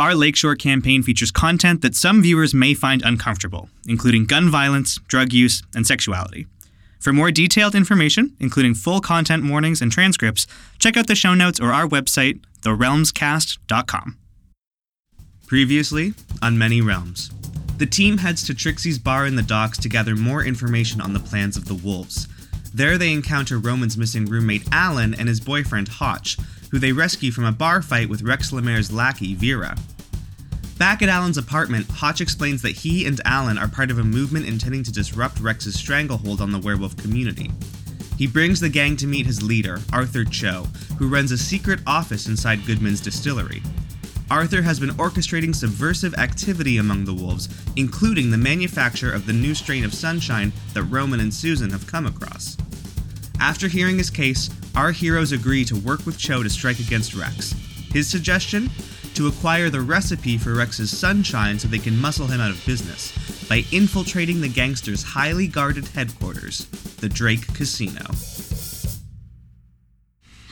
Our Lakeshore campaign features content that some viewers may find uncomfortable, including gun violence, drug use, and sexuality. For more detailed information, including full content warnings and transcripts, check out the show notes or our website, therealmscast.com. Previously, on Many Realms. The team heads to Trixie's bar in the docks to gather more information on the plans of the wolves. There they encounter Roman's missing roommate Alan and his boyfriend Hotch, who they rescue from a bar fight with Rex Lemaire's lackey Vera. Back at Alan's apartment, Hotch explains that he and Alan are part of a movement intending to disrupt Rex's stranglehold on the werewolf community. He brings the gang to meet his leader, Arthur Cho, who runs a secret office inside Goodman's distillery. Arthur has been orchestrating subversive activity among the wolves, including the manufacture of the new strain of sunshine that Roman and Susan have come across. After hearing his case, our heroes agree to work with Cho to strike against Rex. His suggestion? To acquire the recipe for Rex's sunshine so they can muscle him out of business by infiltrating the gangster's highly guarded headquarters, the Drake Casino.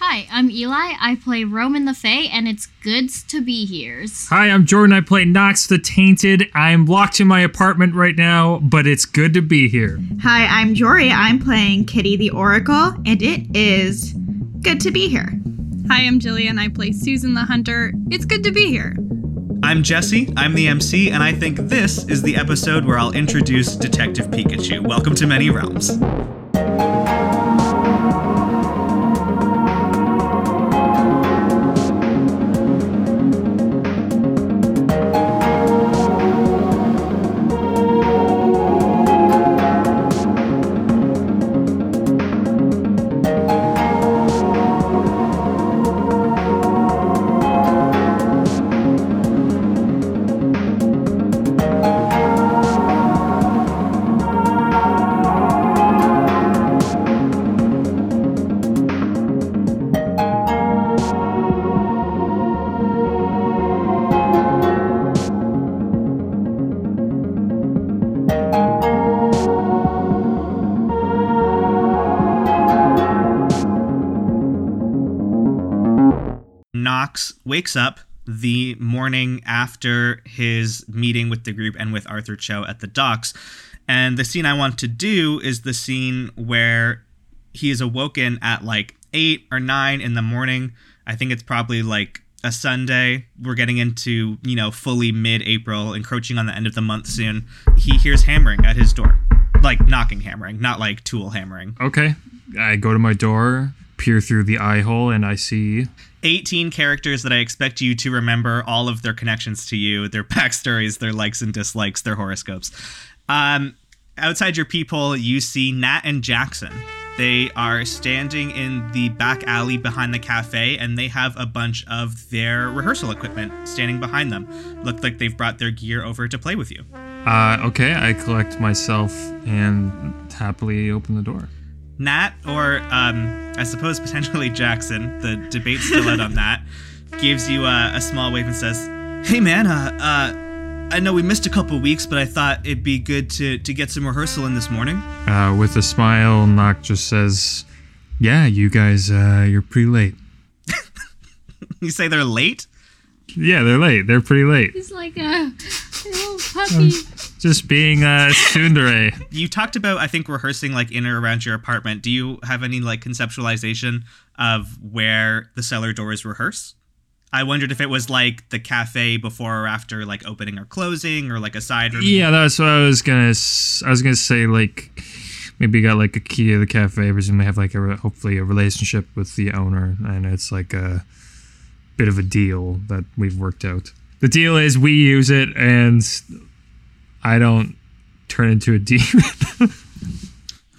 Hi, I'm Eli. I play Roman the Fae, and it's good to be here. Hi, I'm Jordan. I play Knox the Tainted. I'm locked in my apartment right now, but it's good to be here. Hi, I'm Jory. I'm playing Kitty the Oracle, and it is good to be here. Hi, I'm Jillian. I play Susan the Hunter. It's good to be here. I'm Jesse, I'm the MC, and I think this is the episode where I'll introduce Detective Pikachu. Welcome to Many Realms. Wakes up the morning after his meeting with the group and with Arthur Cho at the docks. And the scene I want to do is the scene where he is awoken at like 8 or 9 in the morning. I think it's probably like a Sunday. We're getting into, you know, fully mid April, encroaching on the end of the month soon. He hears hammering at his door. Like knocking hammering, not like tool hammering. Okay. I go to my door, peer through the eye hole, and I see 18 characters that I expect you to remember all of their connections to you, their backstories, their likes and dislikes, their horoscopes. Um, outside your people, you see Nat and Jackson. They are standing in the back alley behind the cafe, and they have a bunch of their rehearsal equipment standing behind them. Look like they've brought their gear over to play with you. Uh, okay, I collect myself and happily open the door. Nat, or um, I suppose potentially Jackson, the debate's still out on that, gives you a, a small wave and says, "Hey man, uh, uh, I know we missed a couple weeks, but I thought it'd be good to to get some rehearsal in this morning." Uh, with a smile, Knock just says, "Yeah, you guys, uh, you're pretty late." you say they're late? Yeah, they're late. They're pretty late. He's like a little puppy. Uh, just being a tsundere. You talked about, I think, rehearsing like in or around your apartment. Do you have any like conceptualization of where the cellar doors rehearse? I wondered if it was like the cafe before or after like opening or closing or like a side room. Yeah, that's what I was gonna. s- I was gonna say like maybe you got like a key to the cafe. Presumably have like a hopefully a relationship with the owner, and it's like a bit of a deal that we've worked out. The deal is we use it, and I don't turn into a demon.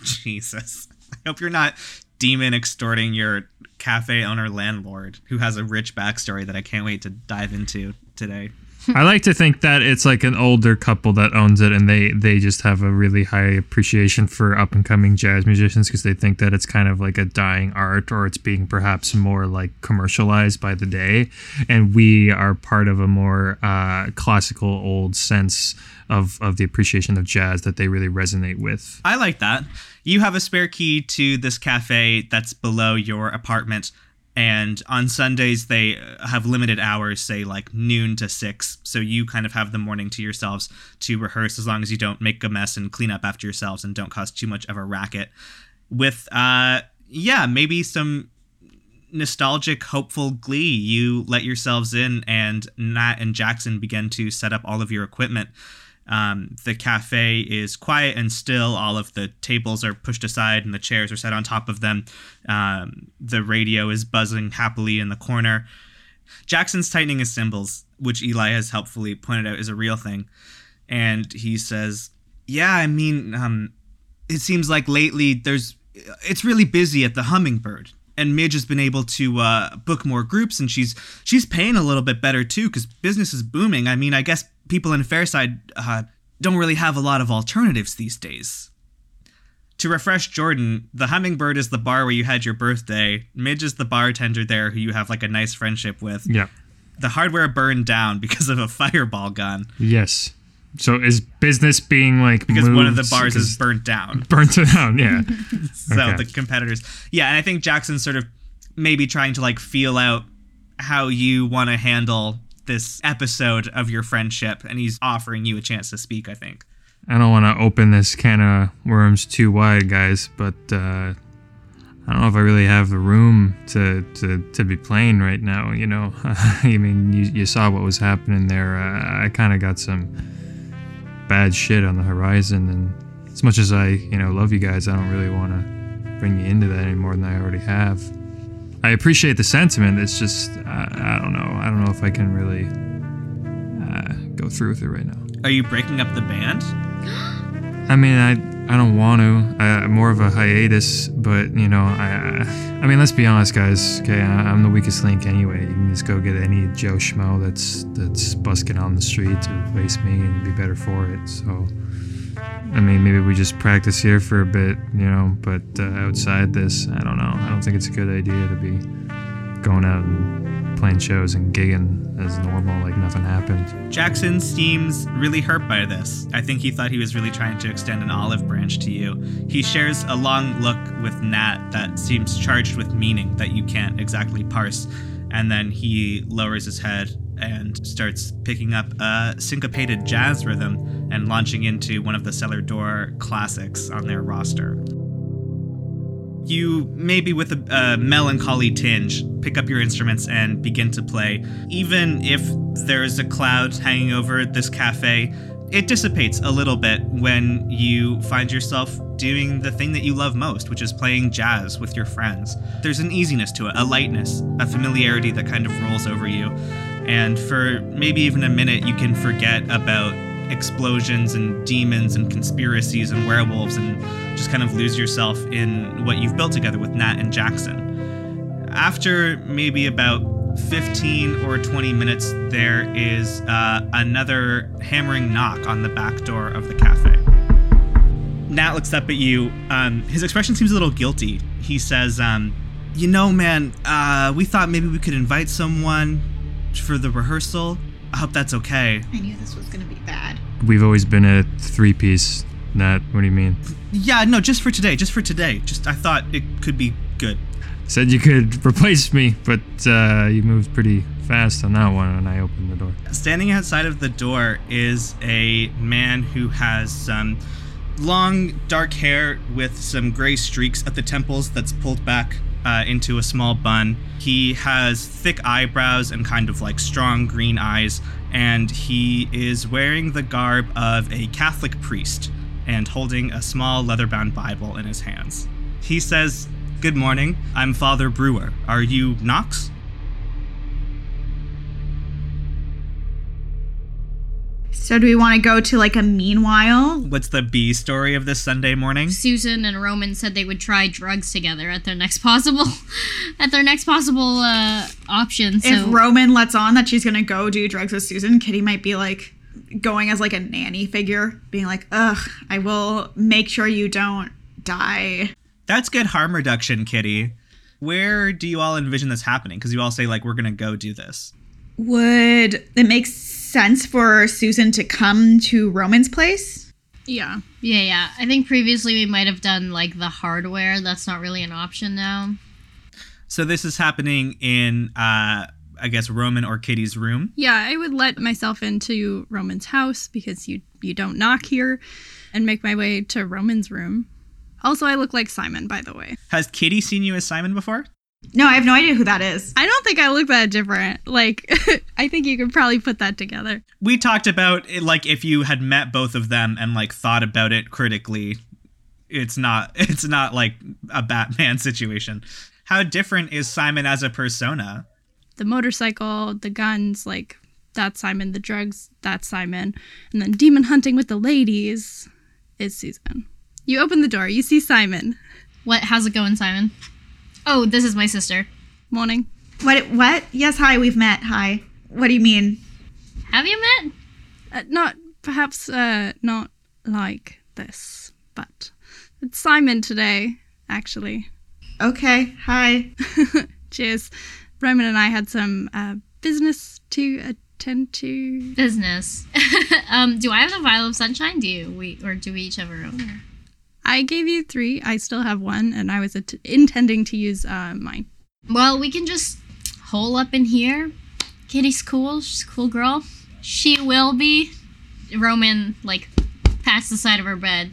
Jesus. I hope you're not demon extorting your cafe owner landlord who has a rich backstory that I can't wait to dive into today. I like to think that it's like an older couple that owns it, and they they just have a really high appreciation for up and coming jazz musicians because they think that it's kind of like a dying art, or it's being perhaps more like commercialized by the day. And we are part of a more uh, classical old sense of of the appreciation of jazz that they really resonate with. I like that. You have a spare key to this cafe that's below your apartment. And on Sundays, they uh, have limited hours, say like noon to six. So you kind of have the morning to yourselves to rehearse as long as you don't make a mess and clean up after yourselves and don't cause too much of a racket. With, uh, yeah, maybe some nostalgic, hopeful glee, you let yourselves in, and Nat and Jackson begin to set up all of your equipment. Um, the cafe is quiet and still. All of the tables are pushed aside and the chairs are set on top of them. Um, the radio is buzzing happily in the corner. Jackson's tightening his cymbals, which Eli has helpfully pointed out is a real thing. And he says, Yeah, I mean, um, it seems like lately there's. It's really busy at the Hummingbird and Midge has been able to uh, book more groups, and she's she's paying a little bit better too because business is booming. I mean, I guess people in Fairside uh, don't really have a lot of alternatives these days. To refresh Jordan, the Hummingbird is the bar where you had your birthday. Midge is the bartender there who you have like a nice friendship with. Yeah. The hardware burned down because of a fireball gun Yes. So is business being like because one of the bars is burnt down. burnt down? Yeah. So Okay. the competitors, yeah, and I think Jackson's sort of maybe trying to like feel out how you want to handle this episode of your friendship, and he's offering you a chance to speak. I think. I don't want to open this can of worms too wide, guys, but uh, I don't know if I really have the room to, to, to be playing right now. You know, I mean, you, you saw what was happening there. Uh, I kind of got some bad shit on the horizon, and as much as I, you know, love you guys, I don't really want to bring you into that any more than I already have. I appreciate the sentiment. It's just, I, I don't know. I don't know if I can really uh, go through with it right now. Are you breaking up the band? I mean, I I don't want to. I, am more of a hiatus, but you know, I I mean, let's be honest, guys. Okay, I, I'm the weakest link anyway. You can just go get any Joe schmo that's that's busking on the street to replace me, and be better for it. So, I mean, maybe we just practice here for a bit, you know. But uh, outside this, I don't know. I don't think it's a good idea to be going out and playing shows and gigging as normal, like nothing happened. Jackson seems really hurt by this. I think he thought he was really trying to extend an olive branch to you. He shares a long look with Nat that seems charged with meaning that you can't exactly parse, and then he lowers his head and starts picking up a syncopated jazz rhythm and launching into one of the cellar door classics on their roster. You, maybe with a, a melancholy tinge, pick up your instruments and begin to play. Even if there's a cloud hanging over this cafe, it dissipates a little bit when you find yourself doing the thing that you love most, which is playing jazz with your friends. There's an easiness to it, a lightness, a familiarity that kind of rolls over you. And for maybe even a minute, you can forget about explosions and demons and conspiracies and werewolves and just kind of lose yourself in what you've built together with Nat and Jackson. After maybe about 15 or 20 minutes, there is uh, another hammering knock on the back door of the cafe. Nat looks up at you. Um, his expression seems a little guilty. He says, um, You know, man, uh, we thought maybe we could invite someone for the rehearsal. I hope that's okay. I knew this was gonna be bad. We've always been a three piece. Nat, what do you mean? Yeah, no, just for today. Just for today. Just I thought it could be good. Said you could replace me, but uh, you moved pretty fast on that one, and I opened the door. Standing outside of the door is a man who has some long dark hair with some gray streaks at the temples that's pulled back uh, into a small bun. He has thick eyebrows and kind of like strong green eyes, and he is wearing the garb of a Catholic priest and holding a small leather bound Bible in his hands. He says, Good morning, I'm Father Brewer. Are you Knox? So do we want to go to like a meanwhile? What's the B story of this Sunday morning? Susan and Roman said they would try drugs together at their next possible, at their next possible uh, option. So If Roman lets on that she's gonna go do drugs with Susan, Kitty might be like going as like a nanny figure, being like, "Ugh, I will make sure you don't die." That's good harm reduction, Kitty. Where do you all envision this happening? Because you all say like we're gonna go do this. Would it make sense for Susan to come to Roman's place? Yeah. yeah, yeah. I think previously we might have done like the hardware. That's not really an option now. So this is happening in, uh, I guess, Roman or Kitty's room. Yeah, I would let myself into Roman's house because you you don't knock here, and make my way to Roman's room. Also, I look like Simon, by the way. Has Kitty seen you as Simon before? No, I have no idea who that is. I don't think I look that different. Like, I think you could probably put that together. We talked about it, like if you had met both of them and like thought about it critically, it's not it's not like a Batman situation. How different is Simon as a persona? The motorcycle, the guns, like that's Simon. The drugs, that's Simon. And then demon hunting with the ladies is Susan. You open the door, you see Simon. What? How's it going, Simon? Oh, this is my sister. Morning. What? What? Yes, hi, we've met. Hi. What do you mean? Have you met? Uh, not perhaps uh, not like this, but it's Simon today, actually. Okay, hi. Cheers. Roman and I had some uh, business to attend to. Business. um, do I have the vial of sunshine? Do you? We or do we each have our own? I gave you three. I still have one, and I was at- intending to use uh, mine. Well, we can just hole up in here. Kitty's cool. She's a cool girl. She will be. Roman like past the side of her bed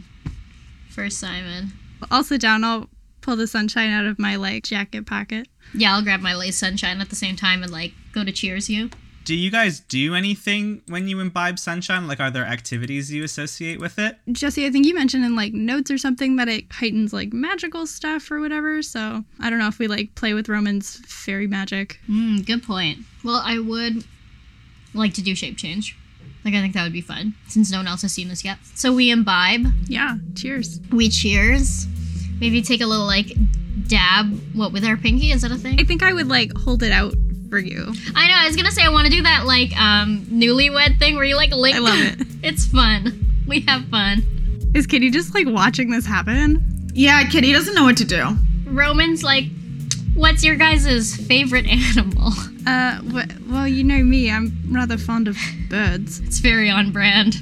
for Simon. I'll sit down. I'll pull the sunshine out of my like jacket pocket. Yeah, I'll grab my lace sunshine at the same time and like go to cheers you. Do you guys do anything when you imbibe sunshine? Like, are there activities you associate with it? Jesse, I think you mentioned in like notes or something that it heightens like magical stuff or whatever. So I don't know if we like play with Roman's fairy magic. Hmm, good point. Well, I would like to do shape change. Like, I think that would be fun since no one else has seen this yet. So we imbibe, Yeah. Cheers. we cheers, maybe take a little like dab. What with our pinky? Is that a thing? I think I would like hold it out for you. I know. I was gonna say I want to do that like um newlywed thing where you like lick. I love it. it's fun. We have fun. Is Kitty just like watching this happen? Yeah, Kitty doesn't know what to do. Roman's like, what's your guys' favorite animal? Uh, wh- well, you know me. I'm rather fond of birds. It's very on brand.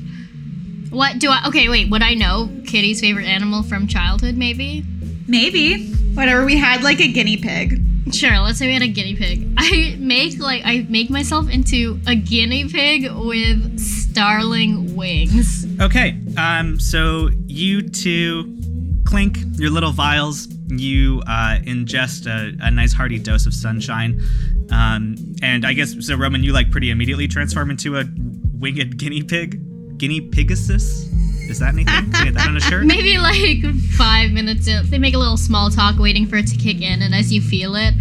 What do I? Okay, wait. Would I know Kitty's favorite animal from childhood? Maybe. Maybe. Whatever, we had like a guinea pig. Sure. Let's say we had a guinea pig. I make like I make myself into a guinea pig with starling wings. Okay, um, so you two clink your little vials. You uh, ingest a, a nice hearty dose of sunshine, um, and I guess so. Roman, you like pretty immediately transform into a winged guinea pig, guinea pigasus. Is that anything? Get that on a shirt? Maybe like five minutes in, they make a little small talk, waiting for it to kick in, and as you feel it,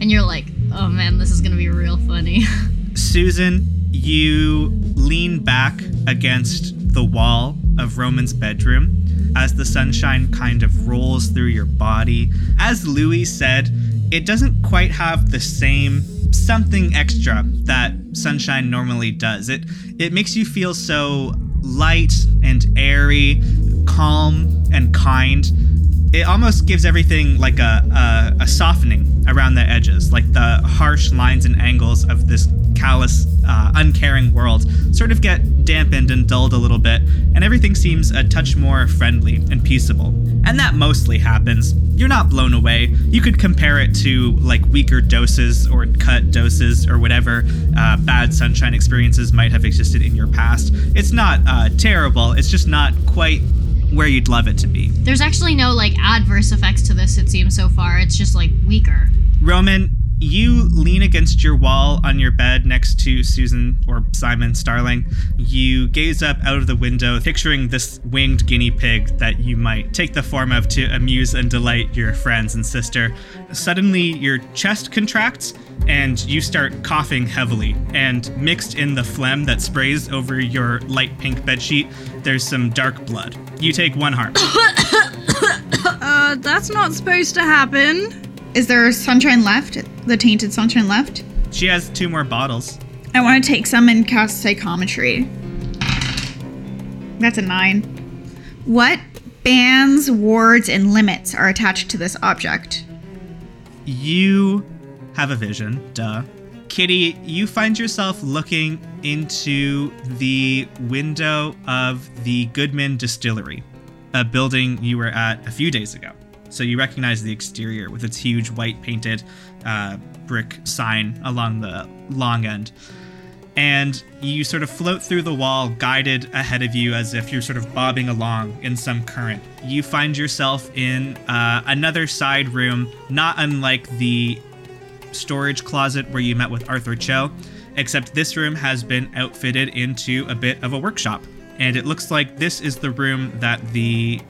and you're like, "Oh man, this is gonna be real funny." Susan, you lean back against the wall of Roman's bedroom as the sunshine kind of rolls through your body. As Louis said, it doesn't quite have the same something extra that sunshine normally does. It it makes you feel so light and airy, calm and kind it almost gives everything like a, a, a softening around the edges, like the harsh lines and angles of this callous, uh, uncaring world sort of get dampened and dulled a little bit, and everything seems a touch more friendly and peaceable. And that mostly happens. You're not blown away. You could compare it to like weaker doses or cut doses or whatever uh, bad sunshine experiences might have existed in your past. It's not uh, terrible, it's just not quite where you'd love it to be. There's actually no like adverse effects to this. It seems so far. It's just like weaker. Roman, you lean against your wall on your bed next to Susan or Simon Starling. You gaze up out of the window, picturing this winged guinea pig that you might take the form of to amuse and delight your friends and sister. Suddenly, your chest contracts and you start coughing heavily. And mixed in the phlegm that sprays over your light pink bedsheet, there's some dark blood. You take one harm. Uh, that's not supposed to happen. Is there sunshine left? The tainted sunshine left? she has two more bottles. I want to take some and cast psychometry. That's a nine. What bans, wards, and limits are attached to this object? You have a vision, duh. Kitty, you find yourself looking into the window of the Goodman Distillery, a building you were at a few days ago. So you recognize the exterior with its huge white painted uh, brick sign along the long end. And you sort of float through the wall, guided ahead of you as if you're sort of bobbing along in some current. You find yourself in uh, another side room, not unlike the storage closet where you met with Arthur Cho, except this room has been outfitted into a bit of a workshop. And it looks like this is the room that the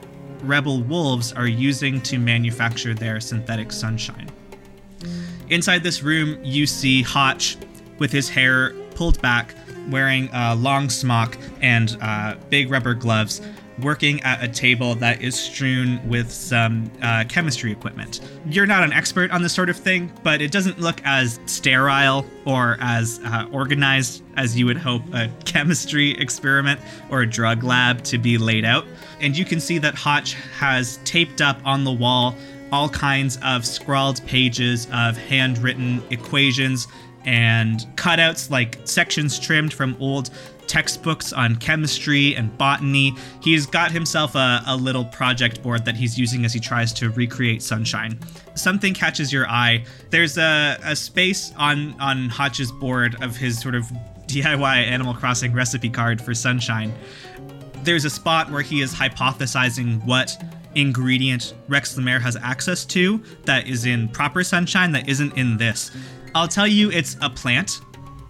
rebel wolves are using to manufacture their synthetic sunshine. Inside this room, you see Hotch with his hair pulled back, wearing a long smock and uh, big rubber gloves, working at a table that is strewn with some uh, chemistry equipment. You're not an expert on this sort of thing, but it doesn't look as sterile or as uh, organized as you would hope a chemistry experiment or a drug lab to be laid out. And you can see that Hotch has taped up on the wall all kinds of scrawled pages of handwritten equations and cutouts like sections trimmed from old textbooks on chemistry and botany. He's got himself a, a, little project board that he's using as he tries to recreate sunshine. Something catches your eye. There's a, a space on, on Hotch's board of his sort of DIY Animal Crossing recipe card for sunshine. There's a spot where he is hypothesizing what ingredient Rex Lemaire has access to that is in proper sunshine that isn't in this. I'll tell you, it's a plant.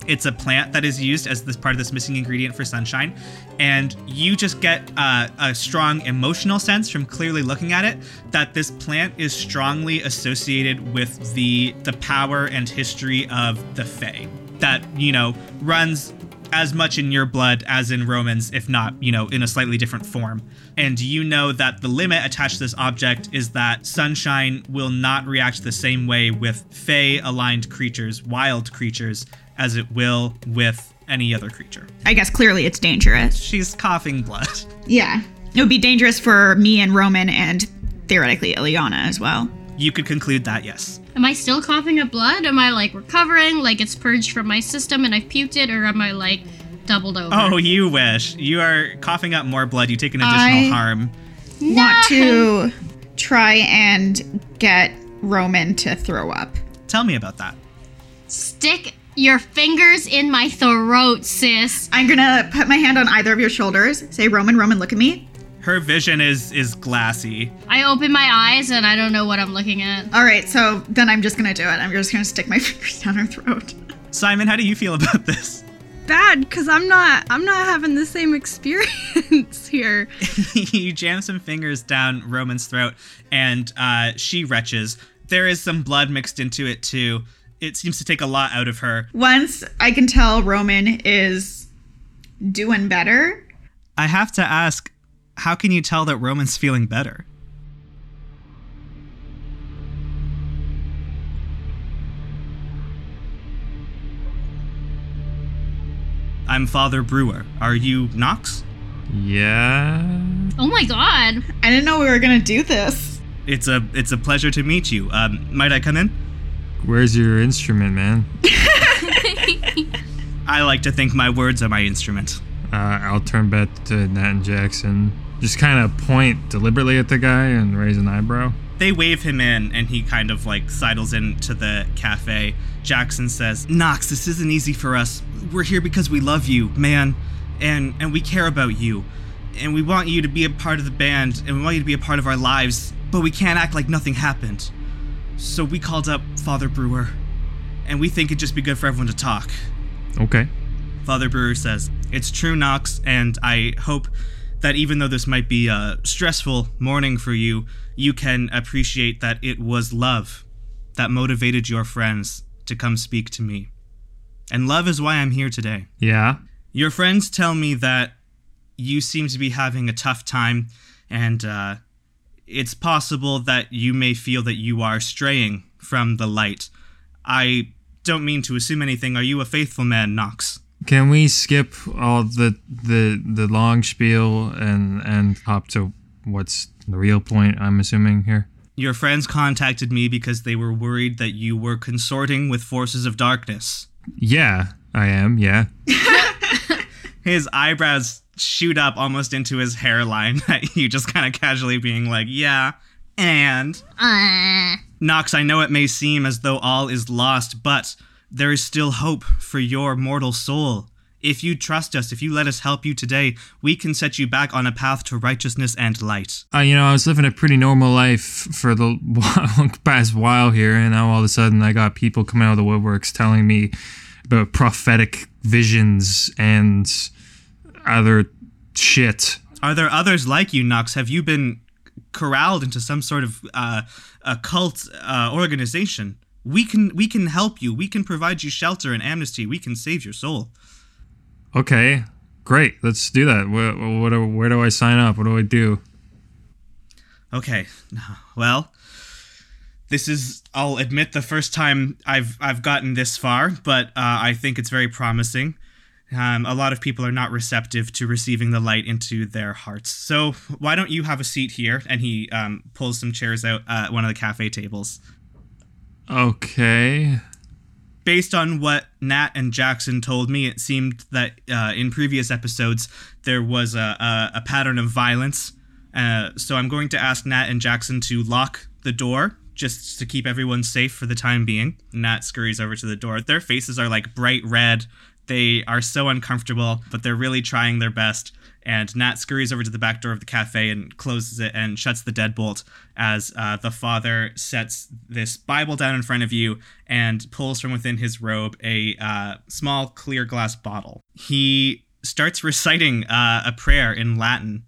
It's a plant that is used as this part of this missing ingredient for sunshine, and you just get uh, a strong emotional sense from clearly looking at it that this plant is strongly associated with the the power and history of the Fae. That you know runs as much in your blood as in Roman's, if not, you know, in a slightly different form. And you know that the limit attached to this object is that sunshine will not react the same way with Fey aligned creatures, wild creatures, as it will with any other creature. I guess clearly it's dangerous. She's coughing blood. Yeah. It would be dangerous for me and Roman and theoretically Ileana as well. You could conclude that, yes. Am I still coughing up blood? Am I like recovering, like it's purged from my system and I've puked it, or am I like doubled over? Oh, you wish. You are coughing up more blood. You take an additional I- harm. Want to try and get Roman to throw up. Tell me about that. Stick your fingers in my throat, sis. I'm gonna put my hand on either of your shoulders. Say, Roman, Roman, look at me. Her vision is is glassy. I open my eyes and I don't know what I'm looking at. All right, so then I'm just gonna do it. I'm just gonna stick my fingers down her throat. Simon, how do you feel about this? Bad, because I'm not I'm not having the same experience here. you jam some fingers down Roman's throat, and uh, she retches. There is some blood mixed into it too. It seems to take a lot out of her. Once I can tell Roman is doing better, I have to ask, how can you tell that Roman's feeling better? I'm Father Brewer. Are you Knox? Yeah. Oh my god. I didn't know we were gonna do this. It's a it's a pleasure to meet you. Um, might I come in? Where's your instrument, man? I like to think my words are my instrument. Uh, I'll turn back to Nat and Jackson. Just kind of point deliberately at the guy and raise an eyebrow. They wave him in, and he kind of like sidles into the cafe. Jackson says, "Knox, this isn't easy for us. We're here because we love you, man, and and we care about you, and we want you to be a part of the band, and we want you to be a part of our lives. But we can't act like nothing happened. So we called up Father Brewer, and we think it'd just be good for everyone to talk." Okay. Father Brewer says, It's true, Knox, and I hope that even though this might be a stressful morning for you, you can appreciate that it was love that motivated your friends to come speak to me. And love is why I'm here today. Yeah. Your friends tell me that you seem to be having a tough time, and uh, it's possible that you may feel that you are straying from the light. I don't mean to assume anything. Are you a faithful man, Knox? Can we skip all the the the long spiel and and hop to what's the real point? I'm assuming here. Your friends contacted me because they were worried that you were consorting with forces of darkness. Yeah, I am. Yeah. His eyebrows shoot up almost into his hairline at you, just kind of casually being like, Yeah, And Uh, Knox, I know it may seem as though all is lost, but there is still hope for your mortal soul. If you trust us, if you let us help you today, we can set you back on a path to righteousness and light. Uh, you know, I was living a pretty normal life for the past while here, and now all of a sudden I got people coming out of the woodworks telling me about prophetic visions and other shit. Are there others like you, Knox? Have you been corralled into some sort of uh, a cult uh, organization? We can we can help you. We can provide you shelter and amnesty. We can save your soul. Okay, great. Let's do that. What, what, where do I sign up? What do I do? Okay. Well, this is I'll admit the first time I've I've gotten this far, but uh, I think it's very promising. Um, a lot of people are not receptive to receiving the light into their hearts. So why don't you have a seat here? And he um, pulls some chairs out at one of the cafe tables. Okay. based on what Nat and Jackson told me, it seemed that uh, in previous episodes there was a, a, a pattern of violence. Uh, so I'm going to ask Nat and Jackson to lock the door just to keep everyone safe for the time being. Nat scurries over to the door. Their faces are like bright red. They are so uncomfortable, but they're really trying their best. And Nat scurries over to the back door of the cafe and closes it and shuts the deadbolt as uh, the father sets this Bible down in front of you and pulls from within his robe a uh, small clear glass bottle. He starts reciting uh, a prayer in Latin.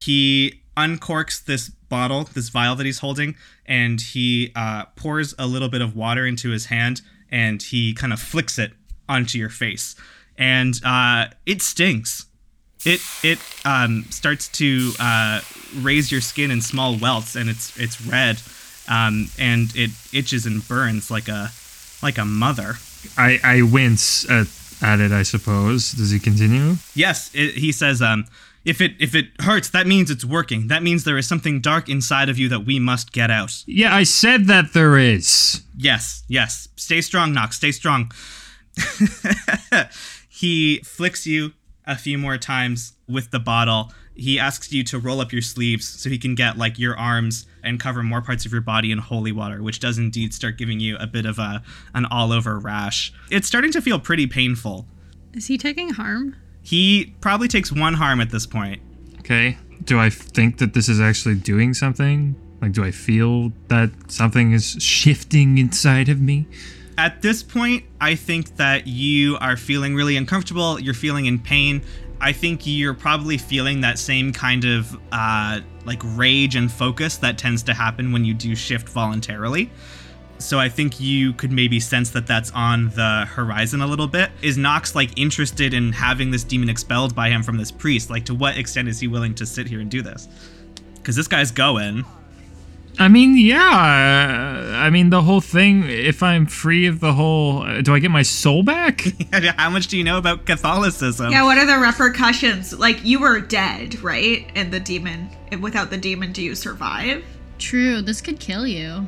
He uncorks this bottle, this vial that he's holding, and he uh, pours a little bit of water into his hand and he kind of flicks it onto your face. And uh, it stings it it um, starts to uh, raise your skin in small welts, and it's it's red, um, and it itches and burns like a like a mother. I, I wince at, at it, I suppose. Does he continue? Yes, it, he says. Um, if it if it hurts, that means it's working. That means there is something dark inside of you that we must get out. Yeah, I said that there is. Yes, yes. Stay strong, Knox. Stay strong. he flicks you a few more times with the bottle. He asks you to roll up your sleeves so he can get like your arms and cover more parts of your body in holy water, which does indeed start giving you a bit of a an all over rash. It's starting to feel pretty painful. Is he taking harm? He probably takes one harm at this point. Okay. Do I think that this is actually doing something? Like, do I feel that something is shifting inside of me? At this point, I think that you are feeling really uncomfortable. You're feeling in pain. I think you're probably feeling that same kind of uh, like rage and focus that tends to happen when you do shift voluntarily. So I think you could maybe sense that that's on the horizon a little bit. Is Knox like interested in having this demon expelled by him from this priest? Like, to what extent is he willing to sit here and do this? Because this guy's going. I mean, yeah. I mean, the whole thing. If I'm free of the whole, uh, do I get my soul back? How much do you know about Catholicism? Yeah, what are the repercussions? Like you were dead, right? And the demon. Without the demon, do you survive? true. This could kill you.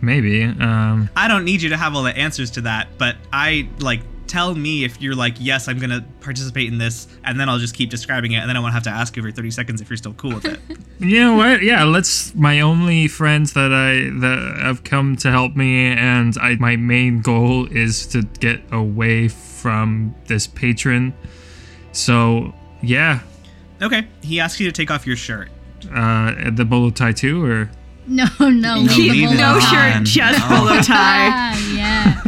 Maybe. Um, I don't need you to have all the answers to that, but I like tell me if you're like, yes, I'm gonna participate in this, and then I'll just keep describing it, and then I won't have to ask you every 30 seconds if you're still cool with it. you know what? Yeah, let's. My only friends that I that have come to help me, and I my main goal is to get away from this patron. So yeah, okay, he asks you to take off your shirt. uh, the bolo tie too, or No, no, leave leave it it no shirt, just Oh. polo tie. Ah, yeah.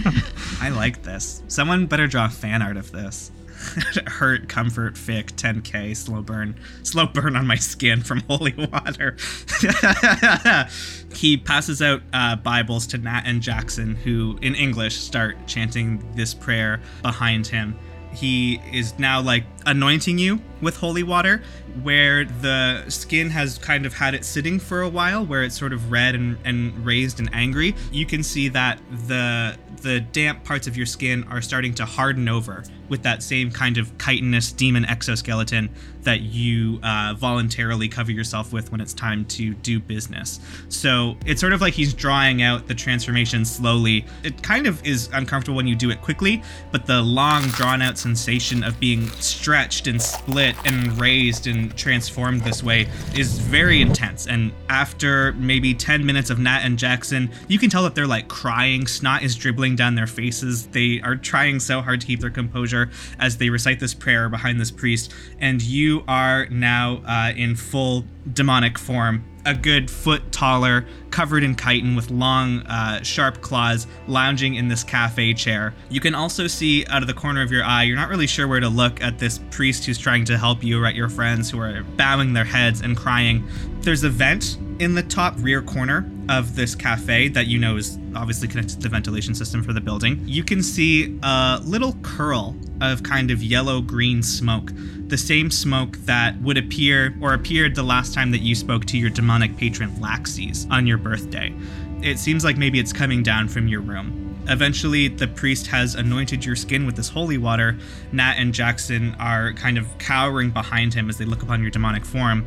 I like this. Someone better draw fan art of this. Hurt, comfort, fic, 10k, slow burn, slow burn on my skin from holy water. he passes out uh, Bibles to Nat and Jackson, who in English start chanting this prayer behind him. He is now like anointing you with holy water, where the skin has kind of had it sitting for a while, where it's sort of red and, and raised and angry. You can see that the the damp parts of your skin are starting to harden over with that same kind of chitinous demon exoskeleton that you uh, voluntarily cover yourself with when it's time to do business. So it's sort of like he's drawing out the transformation slowly. It kind of is uncomfortable when you do it quickly, but the long, drawn out sensation of being stretched stretched and split and raised and transformed this way is very intense. And after maybe 10 minutes of Nat and Jackson, you can tell that they're like crying. Snot is dribbling down their faces. They are trying so hard to keep their composure as they recite this prayer behind this priest. And you are now uh, in full demonic form a good foot taller, covered in chitin with long, uh, sharp claws, lounging in this cafe chair. You can also see out of the corner of your eye, you're not really sure where to look at this priest who's trying to help you or at your friends who are bowing their heads and crying. There's a vent in the top rear corner of this cafe that you know is obviously connected to the ventilation system for the building. You can see a little curl of kind of yellow green smoke, the same smoke that would appear or appeared the last time that you spoke to your demonic patron Laxes on your birthday. It seems like maybe it's coming down from your room. Eventually, the priest has anointed your skin with this holy water. Nat and Jackson are kind of cowering behind him as they look upon your demonic form.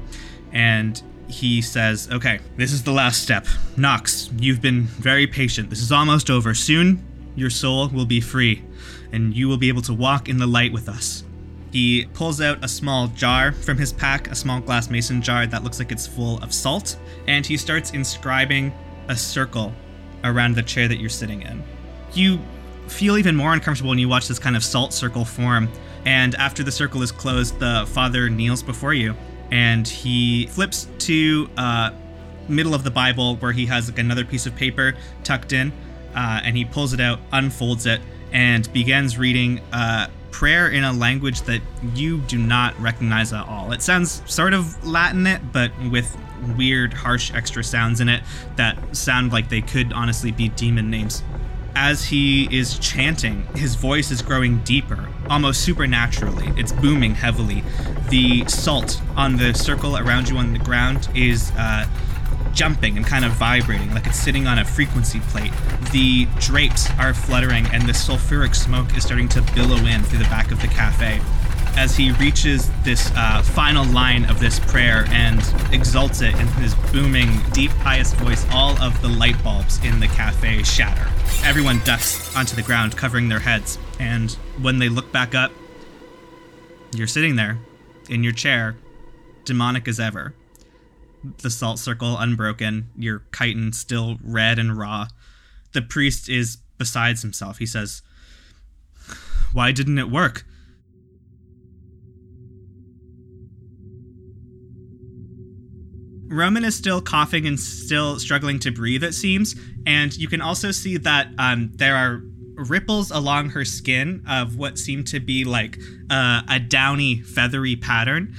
And he says, Okay, this is the last step. Knox, you've been very patient. This is almost over. Soon, your soul will be free, and you will be able to walk in the light with us. He pulls out a small jar from his pack, a small glass mason jar that looks like it's full of salt, and he starts inscribing a circle around the chair that you're sitting in. You feel even more uncomfortable when you watch this kind of salt circle form, and after the circle is closed, the father kneels before you and he flips to uh, middle of the Bible where he has like another piece of paper tucked in, uh, and he pulls it out, unfolds it, and begins reading uh, prayer in a language that you do not recognize at all. It sounds sort of Latin, but with weird, harsh extra sounds in it that sound like they could honestly be demon names as he is chanting, his voice is growing deeper, almost supernaturally. It's booming heavily. The salt on the circle around you on the ground is uh, jumping and kind of vibrating like it's sitting on a frequency plate. The drapes are fluttering, and the sulfuric smoke is starting to billow in through the back of the cafe as he reaches this uh, final line of this prayer and exalts it in his booming, deep, pious voice, all of the light bulbs in the cafe shatter. Everyone ducks onto the ground, covering their heads, and when they look back up, you're sitting there in your chair, demonic as ever. The salt circle unbroken, your chitin still red and raw. The priest is besides himself. He says, Why didn't it work? Roman is still coughing and still struggling to breathe, it seems. And you can also see that um, there are ripples along her skin of what seem to be like uh, a downy, feathery pattern.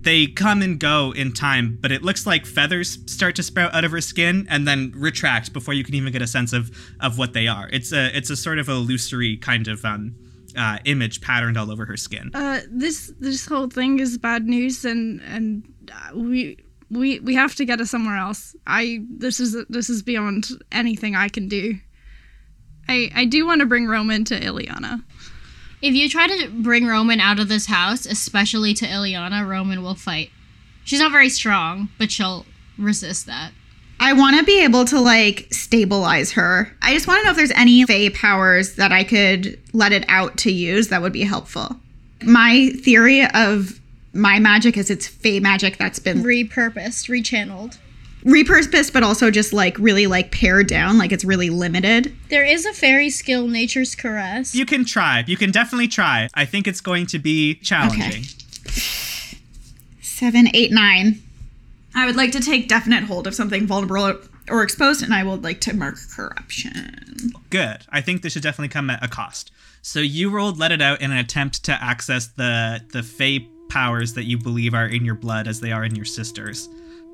They come and go in time, but it looks like feathers start to sprout out of her skin and then retract before you can even get a sense of of what they are. It's a it's a sort of illusory kind of um, uh, image patterned all over her skin. Uh, this this whole thing is bad news, and and uh, we we we have to get her somewhere else. I this is this is beyond anything I can do. I I do want to bring Roman to Ileana. If you try to bring Roman out of this house, especially to Ileana, Roman will fight. She's not very strong, but she'll resist that. I want to be able to like stabilize her. I just want to know if there's any Fey powers that I could let it out to use that would be helpful. My theory of my magic is it's Fey magic that's been Repurposed, rechanneled. repurposed, but also just like really like pared down, like it's really limited. There is a fairy skill, Nature's Caress. You can try. You can definitely try. I think it's going to be challenging. Seven, eight, nine. I would like to take definite hold of something vulnerable or exposed, and I would like to mark corruption. Good. I think this should definitely come at a cost. So you rolled let it out in an attempt to access the the Fey powers that you believe are in your blood as they are in your sister's.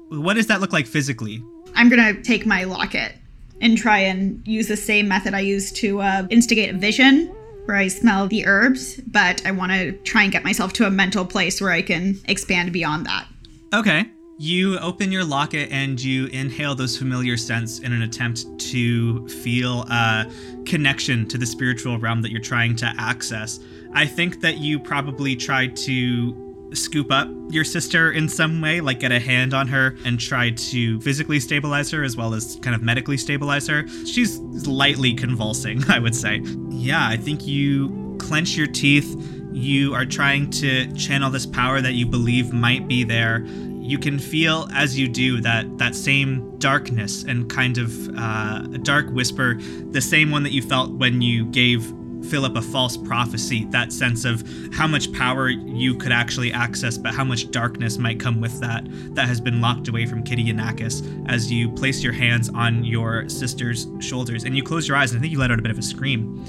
What does that look like physically? I'm gonna take my locket and try and use the same method I used to uh, instigate a vision, where I smell the herbs, but I want to try and get myself to a mental place where I can expand beyond that. Okay. You open your locket and you inhale those familiar scents in an attempt to feel a connection to the spiritual realm that you're trying to access. I think that you probably tried to scoop up your sister in some way, like get a hand on her and try to physically stabilize her as well as kind of medically stabilize her. She's lightly convulsing, I would say. Yeah, I think you clench your teeth you are trying to channel this power that you believe might be there. You can feel as you do that that same darkness and kind of uh, a dark whisper, the same one that you felt when you gave Philip a false prophecy. That sense of how much power you could actually access, but how much darkness might come with that. That has been locked away from Kitty Yanakis as you place your hands on your sister's shoulders and you close your eyes. And I think you let out a bit of a scream.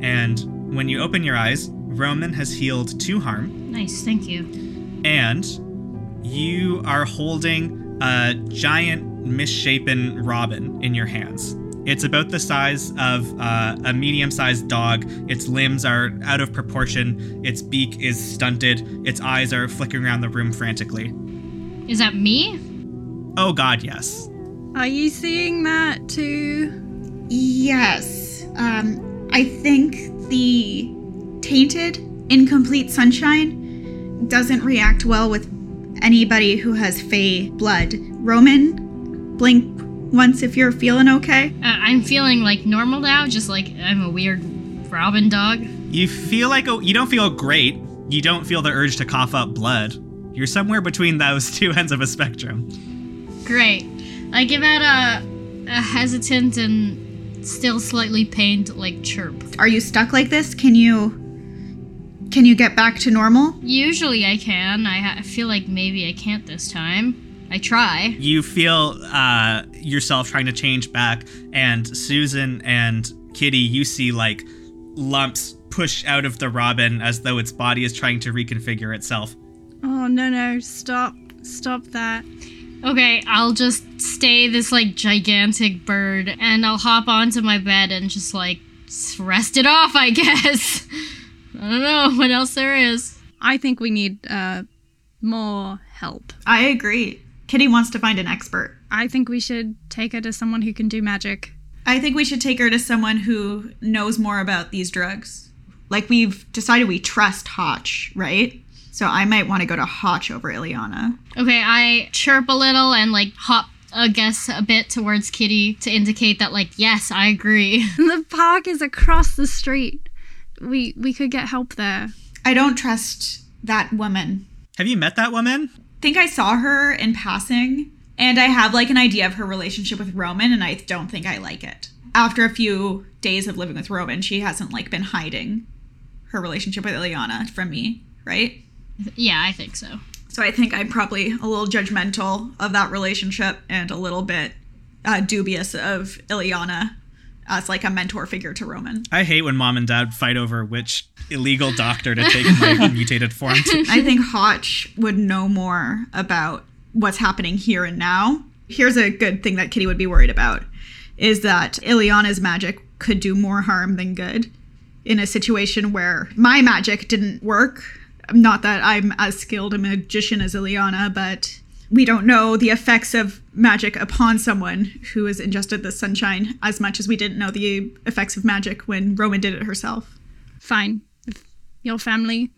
And when you open your eyes, Roman has healed two harm, Nice, thank you. and you are holding a giant misshapen robin in your hands. It's about the size of uh, a medium sized dog. Its limbs are out of proportion. Its beak is stunted. Its eyes are flickering around the room frantically. Is that me? Oh, God, yes. Are you seeing that too? Yes. Um, I think the tainted, incomplete sunshine doesn't react well with anybody who has Fey blood. Roman, blink once if you're feeling okay. Uh, I'm feeling like normal now, just like I'm a weird Robin dog. You feel like a, you don't feel great. You don't feel the urge to cough up blood. You're somewhere between those two ends of a spectrum. Great. I give out a, a hesitant and still slightly pained like chirp. Are you stuck like this? Can you can you get back to normal? Usually I can. I ha- feel like maybe I can't this time. I try. You feel uh, yourself trying to change back, and Susan and Kitty, you see like lumps push out of the robin as though its body is trying to reconfigure itself. Oh no no! Stop! Stop that! Okay, I'll just stay this like gigantic bird and I'll hop onto my bed and just like rest it off, I guess. I don't know what else there is. I think we need uh, more help. I agree. Kitty wants to find an expert. I think we should take her to someone who can do magic. I think we should take her to someone who knows more about these drugs. Like we've decided we trust Hotch, right? So I might want to go to Hotch over Ileana. Okay, I chirp a little and like hop, I guess, a bit towards Kitty to indicate that, like, yes, I agree. The park is across the street. We we could get help there. I don't trust that woman. Have you met that woman? Think I saw her in passing, and I have like an idea of her relationship with Roman, and I don't think I like it. After a few days of living with Roman, she hasn't like been hiding her relationship with Ileana from me, right? yeah, I think so. So I think I'm probably a little judgmental of that relationship and a little bit uh, dubious of Ileana as like a mentor figure to Roman. I hate when mom and dad fight over which illegal doctor to take my mutated form to. I think Hotch would know more about what's happening here and now. Here's a good thing that Kitty would be worried about is that Ileana's magic could do more harm than good in a situation where my magic didn't work. Not that I'm as skilled a magician as Ileana, but we don't know the effects of magic upon someone who has ingested the sunshine as much as we didn't know the effects of magic when Roman did it herself. Fine. If your family,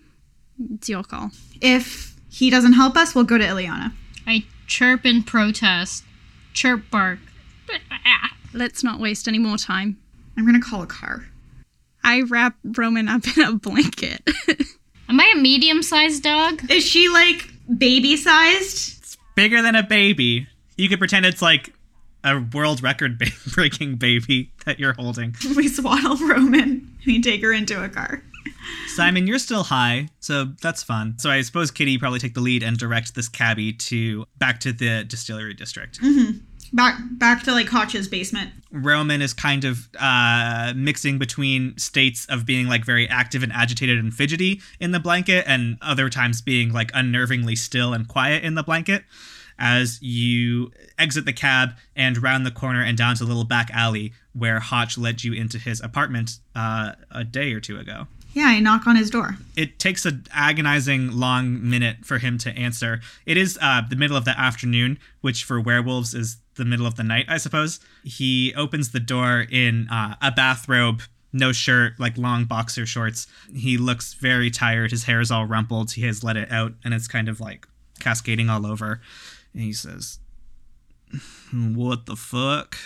it's your call. If he doesn't help us, we'll go to Ileana. I chirp in protest. Chirp bark. Ah, let's not waste any more time. I'm gonna call a car. I wrap Roman up in a blanket. Am I a medium sized dog? Is she like baby sized? Bigger than a baby. You could pretend it's like a world record ba- breaking baby that you're holding. We swaddle Roman. We take her into a car. Simon, you're still high, so that's fun. So I suppose Kitty probably take the lead and direct this cabbie to back to the distillery district. Mm-hmm. Back back to like Hotch's basement. Roman is kind of uh, mixing between states of being like very active and agitated and fidgety in the blanket, and other times being like unnervingly still and quiet in the blanket. As you exit the cab and round the corner and down to the little back alley where Hotch led you into his apartment uh, a day or two ago. Yeah, I knock on his door. it takes an agonizing long minute for him to answer. It is uh, the middle of the afternoon, which for werewolves is the middle of the night, I suppose. He opens the door in uh, a bathrobe, no shirt, like long boxer shorts. He looks very tired. His hair is all rumpled. He has let it out, and it's kind of like cascading all over. And he says, "What the fuck?"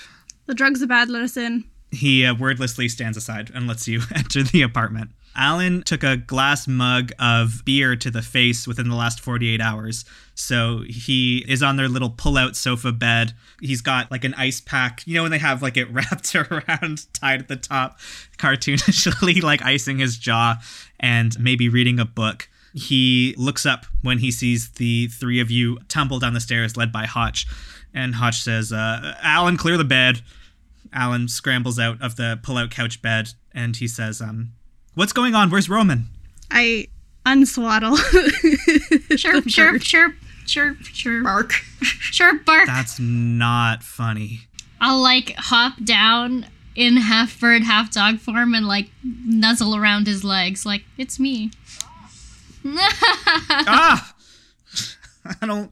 the drugs are bad. Let us in. He uh, wordlessly stands aside and lets you enter the apartment. Alan took a glass mug of beer to the face within the last 48 hours. So he is on their little pull out sofa bed. He's got like an ice pack. You know, when they have like it wrapped around, tied at the top, cartoonishly like icing his jaw and maybe reading a book. He looks up when he sees the three of you tumble down the stairs, led by Hotch. And Hotch says, uh, Alan, clear the bed. Alan scrambles out of the pull out couch bed and he says, um, What's going on? Where's Roman? I unswaddle. Chirp, the chirp, bird. chirp, chirp, chirp, Bark. chirp, bark. That's not funny. I'll like hop down in half bird, half dog form and like nuzzle around his legs, like it's me. ah! I don't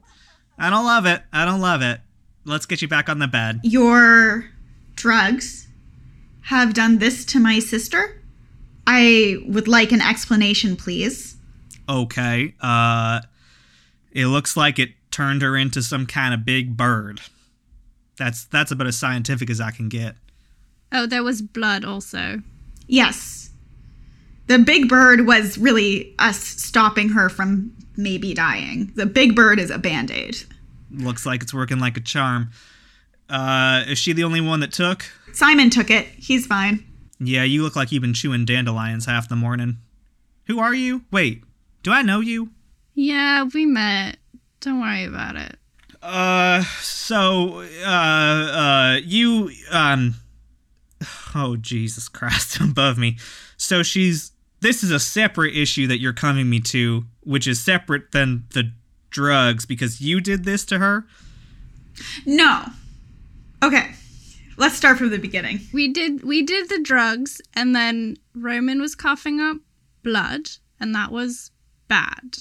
I don't love it. I don't love it. Let's get you back on the bed. Your drugs have done this to my sister. I would like an explanation, please. Okay. Uh it looks like it turned her into some kind of big bird. That's that's about as scientific as I can get. oh, there was blood also. Yes. The big bird was really us stopping her from maybe dying. The big bird is a band aid. Looks like it's working like a charm. Uh is she the only one that took? Simon took it. He's fine. Yeah, you look like you've been chewing dandelions half the morning. Who are you? Wait, do I know you? Yeah, we met. Don't worry about it. Uh, so, uh, uh, you, um, oh, Jesus Christ, above me. So she's, this is a separate issue that you're coming me to, which is separate than the drugs because you did this to her? No. Okay. Let's start from the beginning. We did we did the drugs and then Roman was coughing up blood and that was bad.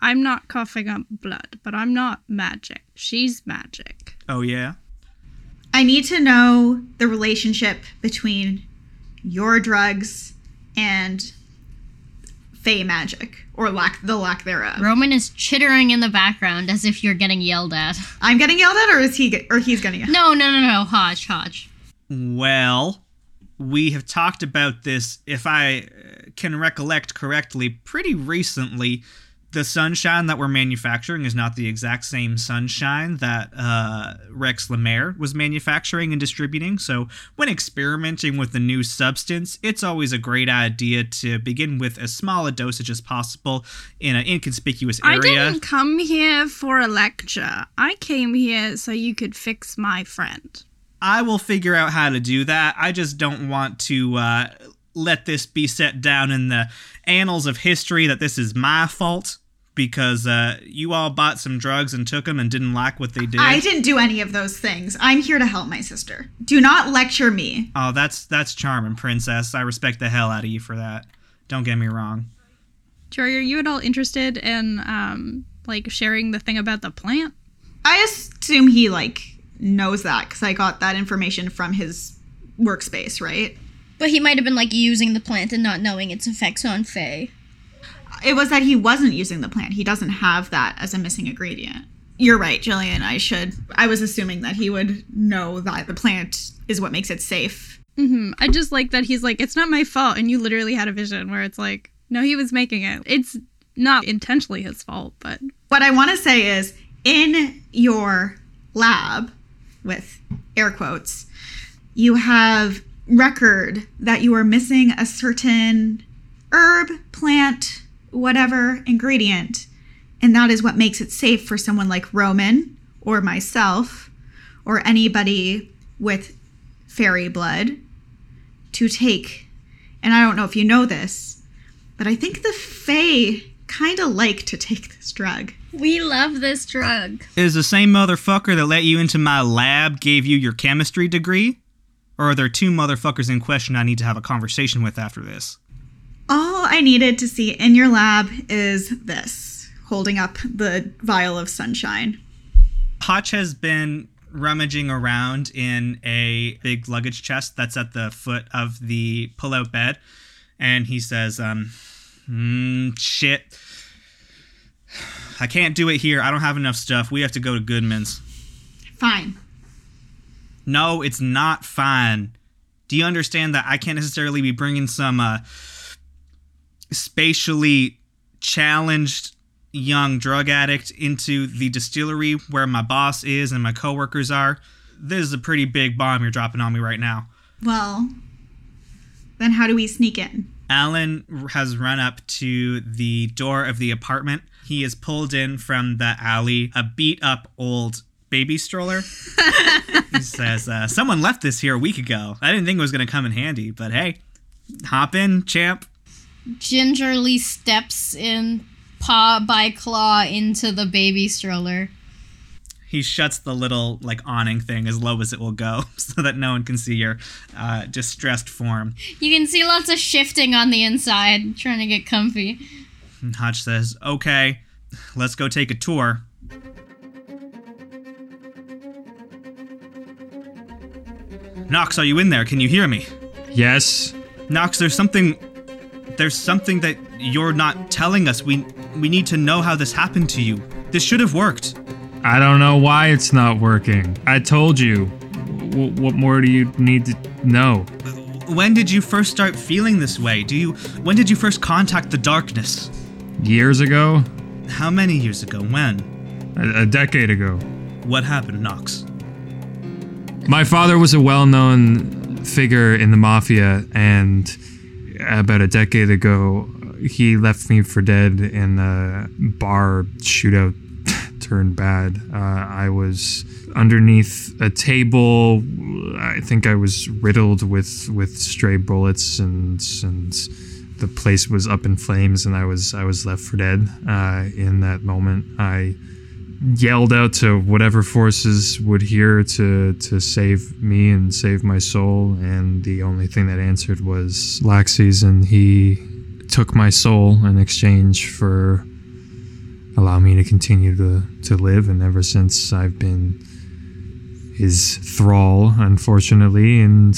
I'm not coughing up blood, but I'm not magic. She's magic. Oh, yeah? I need to know the relationship between your drugs and fey magic or lack the lack thereof. Roman is chittering in the background as if you're getting yelled at. I'm getting yelled at, or is he? Get, or he's getting yelled? At No, no, no, no, Hotch, Hotch. Well, we have talked about this, if I uh, can recollect correctly, pretty recently. The sunshine that we're manufacturing is not the exact same sunshine that uh, Rex Lemaire was manufacturing and distributing. So, when experimenting with a new substance, it's always a great idea to begin with as small a dosage as possible in an inconspicuous area. I didn't come here for a lecture. I came here so you could fix my friend. I will figure out how to do that. I just don't want to uh, let this be set down in the annals of history that this is my fault because uh, you all bought some drugs and took them and didn't like what they did. I didn't do any of those things. I'm here to help my sister. Do not lecture me. oh, that's that's charming, princess. I respect the hell out of you for that. Don't get me wrong. Jory, are you at all interested in um like sharing the thing about the plant? I assume he like knows that because I got that information from his workspace, right? But he might have been like using the plant and not knowing its effects on Fae. It was that he wasn't using the plant. He doesn't have that as a missing ingredient. You're right, Jillian. I should. I was assuming that he would know that the plant is what makes it safe. hmm I just like that he's like, it's not my fault, and you literally had a vision where it's like, no, he was making it. It's not intentionally his fault, but What I want to say is in your lab, with air quotes, you have record that you are missing a certain herb, plant, whatever ingredient. And that is what makes it safe for someone like Roman or myself or anybody with fairy blood to take. And I don't know if you know this, but I think the Fae kind of like to take this drug. We love this drug. Is the same motherfucker that let you into my lab gave you your chemistry degree? Or are there two motherfuckers in question I need to have a conversation with after this? All I needed to see in your lab is this holding up the vial of sunshine. Hotch has been rummaging around in a big luggage chest that's at the foot of the pull-out bed, and he says, "Um, mm, shit, I can't do it here. I don't have enough stuff. We have to go to Goodman's." Fine. No, it's not fine. Do you understand that I can't necessarily be bringing some uh, spatially challenged young drug addict into the distillery where my boss is and my coworkers are. This is a pretty big bomb you're dropping on me right now. Well, then how do we sneak in? Alan has run up to the door of the apartment. He is pulled in from the alley, a beat up old baby stroller. he says, uh, Someone left this here a week ago. I didn't think it was going to come in handy, but hey, hop in, champ. Gingerly steps in, paw by claw, into the baby stroller. He shuts the little like awning thing as low as it will go so that no one can see your uh, distressed form. You can see lots of shifting on the inside, trying to get comfy. And Hotch says, Okay, let's go take a tour. Knox, are you in there? Can you hear me? Yes. Knox, there's something there's something that you're not telling us. We we need to know how this happened to you. This should have worked. I don't know why it's not working. I told you. W- what more do you need to know? When did you first start feeling this way? Do you when did you first contact the darkness? Years ago? How many years ago? When? A, a decade ago. What happened, Knox? My father was a well known figure in the mafia, and about a decade ago, he left me for dead in a bar shootout turned bad. Uh, I was underneath a table. I think I was riddled with, with stray bullets, and and the place was up in flames, and I was I was left for dead. Uh, in that moment, I yelled out to whatever forces would hear to to save me and save my soul and the only thing that answered was Laxis and he took my soul in exchange for allow me to continue to to live and ever since I've been his thrall unfortunately and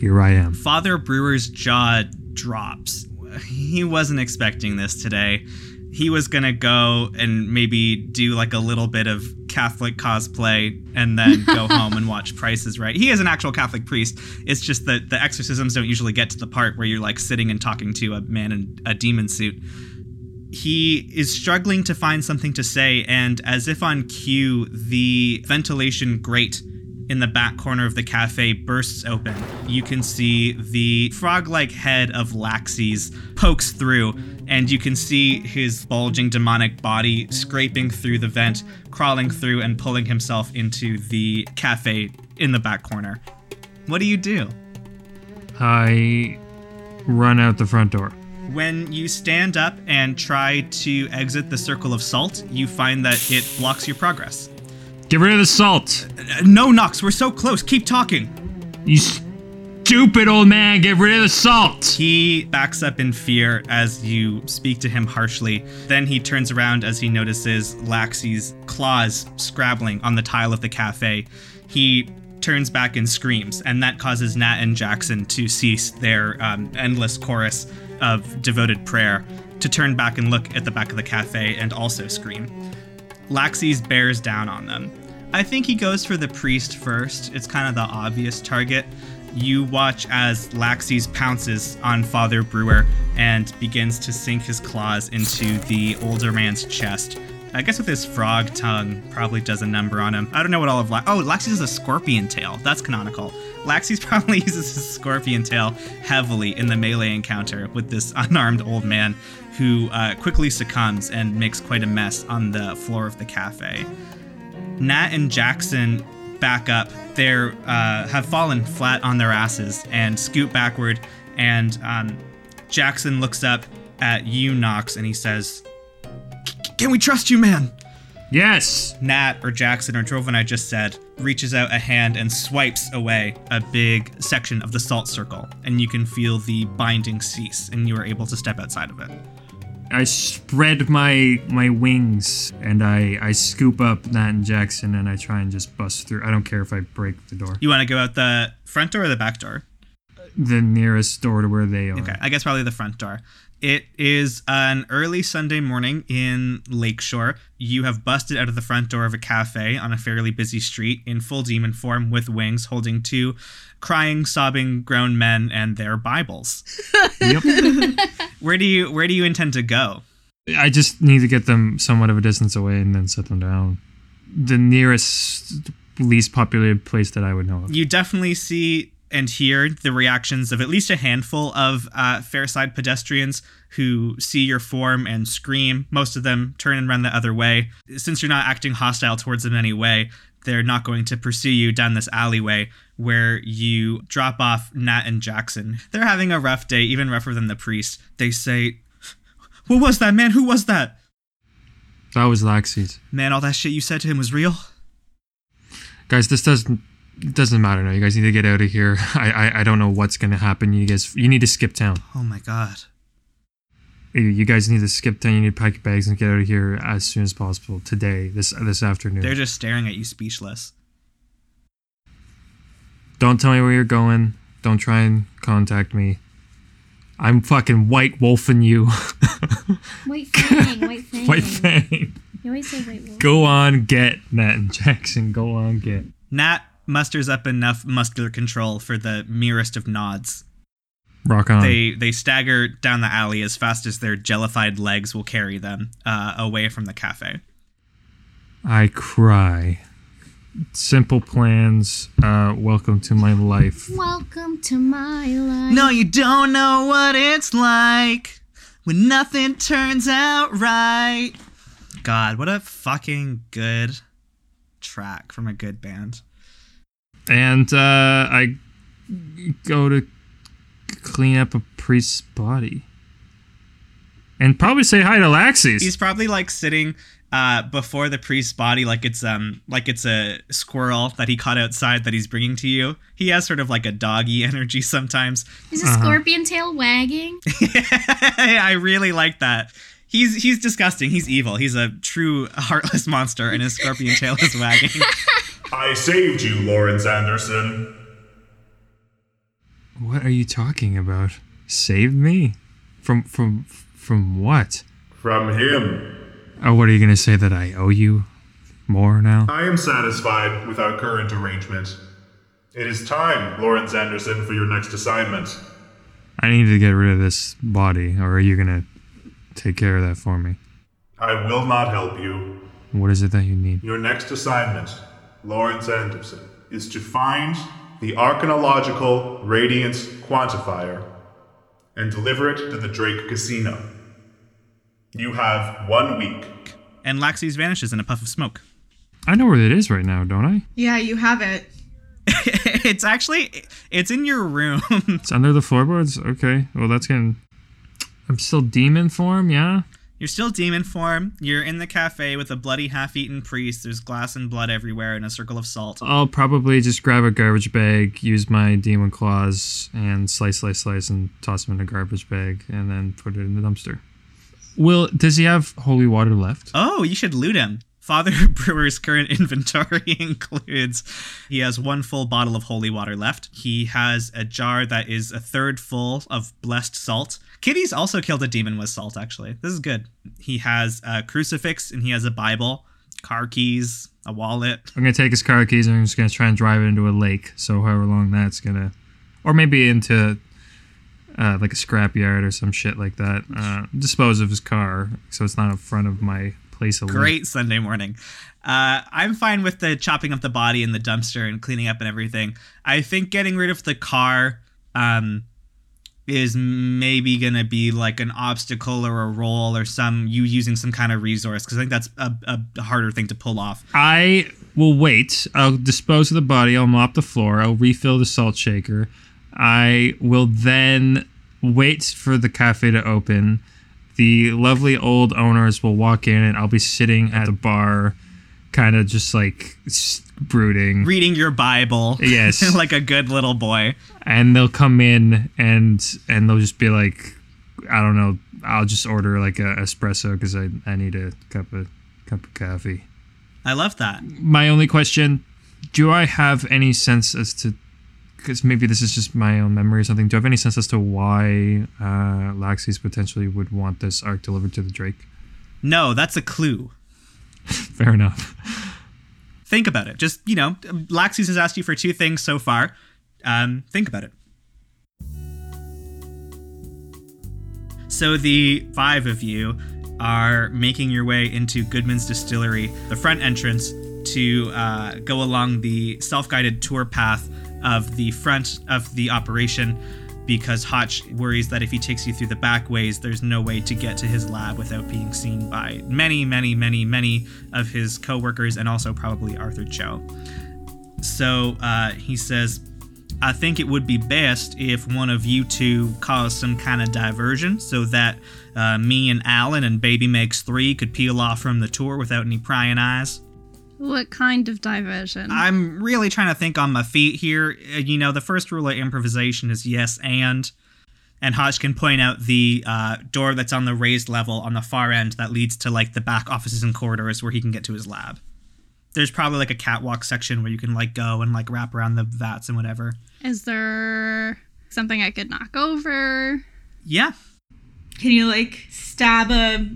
here I am Father Brewer's jaw drops. He wasn't expecting this today. He was gonna go and maybe do like a little bit of Catholic cosplay and then go home and watch Prices Right. He is an actual Catholic priest. It's just that the exorcisms don't usually get to the part where you're like sitting and talking to a man in a demon suit. He is struggling to find something to say, and as if on cue, the ventilation grate in the back corner of the cafe bursts open. You can see the frog like head of Laxis pokes through, and you can see his bulging demonic body scraping through the vent, crawling through, and pulling himself into the cafe in the back corner. What do you do? I run out the front door When you stand up and try to exit the circle of salt, you find that it blocks your progress. Get rid of the salt No, Knox, we're so close. Keep talking. you stupid old man get rid of the salt He backs up in fear as you speak to him harshly. Then he turns around as he notices Laxis' claws scrabbling on the tile of the cafe. He turns back and screams, and that causes Nat and Jackson to cease their um, endless chorus of devoted prayer, to turn back and look at the back of the cafe and also scream. Laxis bears down on them. I think he goes for the priest first. It's kind of the obvious target. You watch as Laxis pounces on Father Brewer and begins to sink his claws into the older man's chest. I guess with his frog tongue, probably does a number on him. I don't know what all of La- oh, Laxis has a scorpion tail. That's canonical. Laxis probably uses his scorpion tail heavily in the melee encounter with this unarmed old man, who uh, quickly succumbs and makes quite a mess on the floor of the cafe. Nat and Jackson back up. They're uh, have fallen flat on their asses and scoot backward. And um, Jackson looks up at you, Knox, and he says, "Can we trust you, man?" yes Nat or Jackson or Drovan, I just said, reaches out a hand and swipes away a big section of the salt circle, and you can feel the binding cease, and you are able to step outside of it. I spread my my wings and I I scoop up Nat and Jackson and I try and just bust through. I don't care if I break the door. You want to go out the front door or the back door? The nearest door to where they are. Okay, I guess probably the front door. It is an early Sunday morning in Lakeshore. You have busted out of the front door of a cafe on a fairly busy street in full demon form with wings, holding two crying, sobbing grown men and their Bibles. Yep. Where do you where do you intend to go? I just need to get them somewhat of a distance away and then set them down. The nearest, least populated place that I would know of. You definitely see and hear the reactions of at least a handful of uh, Fairside pedestrians who see your form and scream. Most of them turn and run the other way. Since you're not acting hostile towards them anyway, they're not going to pursue you down this alleyway where you drop off Nat and Jackson. They're having a rough day, even rougher than the priest. They say, What was that, man? Who was that? That was Laxis. Man, all that shit you said to him was real? Guys, this doesn't it doesn't matter now. You guys need to get out of here. I I, I don't know what's gonna happen. You guys you need to skip town. Oh my god. You- You guys need to skip town. You need to pack your bags and get out of here as soon as possible today. This this afternoon. They're just staring at you speechless. Don't tell me where you're going. Don't try and contact me. I'm fucking white wolfing you. White fang, white fang. white fang. You always say white wolf. Go on, get Nat and Jackson. Go on, get. Nat musters up enough muscular control for the merest of nods. Rock on. They they stagger down the alley as fast as their jellified legs will carry them uh, away from the cafe. I cry. Simple Plan's. Uh, welcome to my life. Welcome to my life. No, you don't know what it's like when nothing turns out right. God, what a fucking good track from a good band. And uh, I go to clean up a priest's body. And probably say hi to Laxis. He's probably like sitting uh, before the priest's body, like it's um like it's a squirrel that he caught outside that he's bringing to you. He has sort of like a doggy energy sometimes. Is a scorpion tail wagging? I really like that. He's he's disgusting. He's evil. He's a true heartless monster, and his scorpion tail is wagging. I saved you, Lawrence Anderson. What are you talking about? Saved me? From from from what? From him. Oh, what are you gonna say that I owe you more now? I am satisfied with our current arrangement. It is time, Lawrence Anderson, for your next assignment. I need to get rid of this body, or are you gonna take care of that for me? I will not help you. What is it that you need? Your next assignment, Lawrence Anderson, is to find the archaeological radiance quantifier and deliver it to the Drake Casino. You have one week. and Laxis vanishes in a puff of smoke. I know where it is right now, don't I? Yeah, you have it. it's actually it's in your room. It's under the floorboards. Okay, well that's gonna. I'm still demon form, yeah. You're still demon form. You're in the cafe with a bloody half-eaten priest. There's glass and blood everywhere and a circle of salt. I'll probably just grab a garbage bag, use my demon claws, and slice, slice, slice, and toss them in a garbage bag, and then put it in the dumpster. Will does he have holy water left? Oh, you should loot him. Father Brewer's current inventory includes he has one full bottle of holy water left. He has a jar that is a third full of blessed salt. Kitty's also killed a demon with salt, actually. This is good. He has a crucifix and he has a Bible, car keys, a wallet. I'm gonna take his car keys and I'm just gonna try and drive it into a lake. So however long that's gonna, or maybe into uh, like a scrapyard or some shit like that. Uh, dispose of his car so it's not in front of my place work. Great Sunday morning. Uh, I'm fine with the chopping up the body in the dumpster and cleaning up and everything. I think getting rid of the car um, is maybe gonna be like an obstacle or a roll or some you using some kind of resource because I think that's a, a harder thing to pull off. I will wait. I'll dispose of the body. I'll mop the floor. I'll refill the salt shaker. I will then wait for the cafe to open. The lovely old owners will walk in, and I'll be sitting at the bar, kind of just like brooding. Reading your Bible, Yes. like a good little boy. and they'll come in and and they'll just be like, I don't know. I'll just order like a espresso because I I need a cup of cup of coffee. I love that. my only question do i have any sense as to because maybe this is just my own memory or something do i have any sense as to why uh laxis potentially would want this arc delivered to the drake No, that's a clue. fair enough Think about it. Just you know, Laxis has asked you for two things so far. Um, think about it. So the five of you are making your way into Goodman's Distillery, the front entrance, to uh, go along the self guided tour path of the front of the operation because Hotch worries that if he takes you through the back ways, there's no way to get to his lab without being seen by many, many, many, many of his co workers and also probably Arthur Cho. So uh, he says, I think it would be best if one of you two caused some kind of diversion so that uh, me and Alan and Baby Makes Three could peel off from the tour without any prying eyes. What kind of diversion? I'm really trying to think on my feet here. Uh, You know, the first rule of improvisation is yes and. And Hotch can point out the uh, door that's on the raised level on the far end that leads to like the back offices and corridors where he can get to his lab. There's probably like a catwalk section where you can like go and like wrap around the vats and whatever. Is there something I could knock over? Yeah, Can you like stab a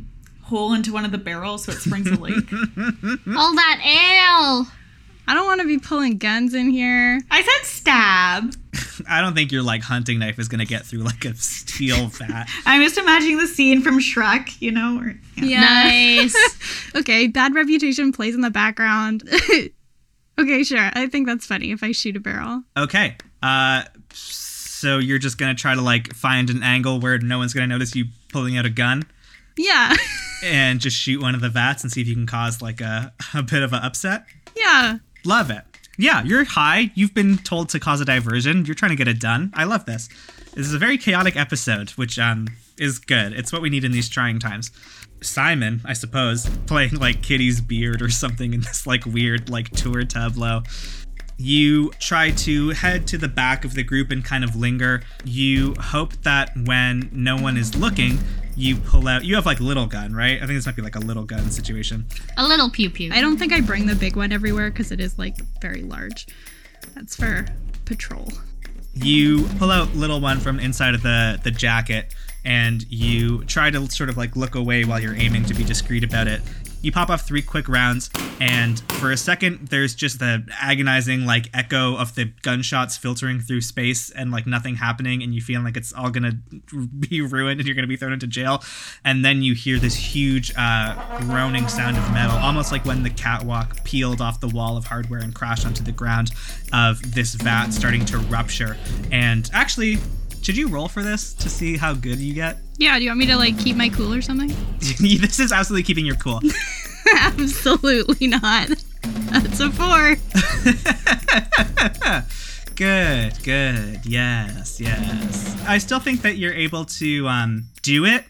hole into one of the barrels so it springs a leak? All that ale. I don't want to be pulling guns in here. I said stab. I don't think your like hunting knife is gonna get through like a steel vat. I'm just imagining the scene from Shrek, you know? Or, yeah. Nice. okay, bad reputation plays in the background. okay, sure. I think that's funny if I shoot a barrel. Okay. Uh, so you're just gonna try to like find an angle where no one's gonna notice you pulling out a gun Yeah. and just shoot one of the vats and see if you can cause like a, a bit of an upset. yeah. Love it. Yeah, you're high. You've been told to cause a diversion. You're trying to get it done. I love this. This is a very chaotic episode, which um is good. It's what we need in these trying times. Simon, I suppose, playing like Kitty's beard or something in this like weird like tour tableau. You try to head to the back of the group and kind of linger. You hope that when no one is looking, you pull out. You have like little gun, right? I think this might be like a little gun situation. A little pew pew. I don't think I bring the big one everywhere because it is like very large. That's for patrol. you pull out little one from inside of the the jacket and you try to sort of like look away while you're aiming to be discreet about it you pop off three quick rounds and for a second there's just the agonizing like echo of the gunshots filtering through space and like nothing happening and you feel like it's all gonna be ruined and you're gonna be thrown into jail. And then you hear this huge uh, groaning sound of metal almost like when the catwalk peeled off the wall of hardware and crashed onto the ground of this vat starting to rupture. And actually should you roll for this to see how good you get Yeah, do you want me to like keep my cool or something? this is absolutely keeping your cool Absolutely not. That's a four. Good, good. Yes, yes. I still think that you're able to um, do it.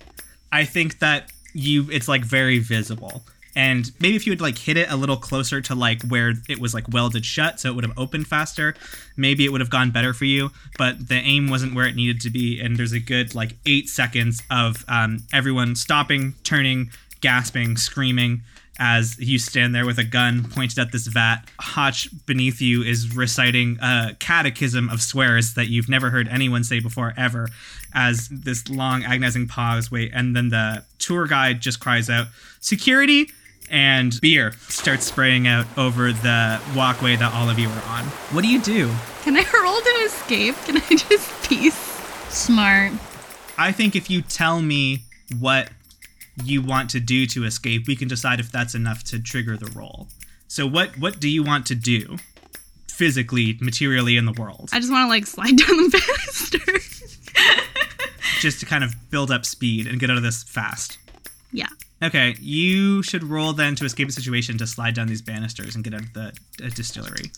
I think that you it's like very visible. And maybe if you had like hit it a little closer to like where it was like welded shut so it would have opened faster, maybe it would have gone better for you. But the aim wasn't where it needed to be, and there's a good like eight seconds of um, everyone stopping, turning, gasping, screaming as you stand there with a gun pointed at this vat. Hotch beneath you is reciting a catechism of swears that you've never heard anyone say before ever. As this long agonizing pause, wait, and then the tour guide just cries out, "Security!" And beer starts spraying out over the walkway that all of you are on. What do you do? Can I roll to escape? Can I just peace? Smart. I think if you tell me what you want to do to escape, we can decide if that's enough to trigger the roll. So what what do you want to do physically, materially in the world? I just want to like slide down the banister. Just to kind of build up speed and get out of this fast. yeah. Okay, you should roll then to escape a situation to slide down these banisters and get out of the uh, distillery.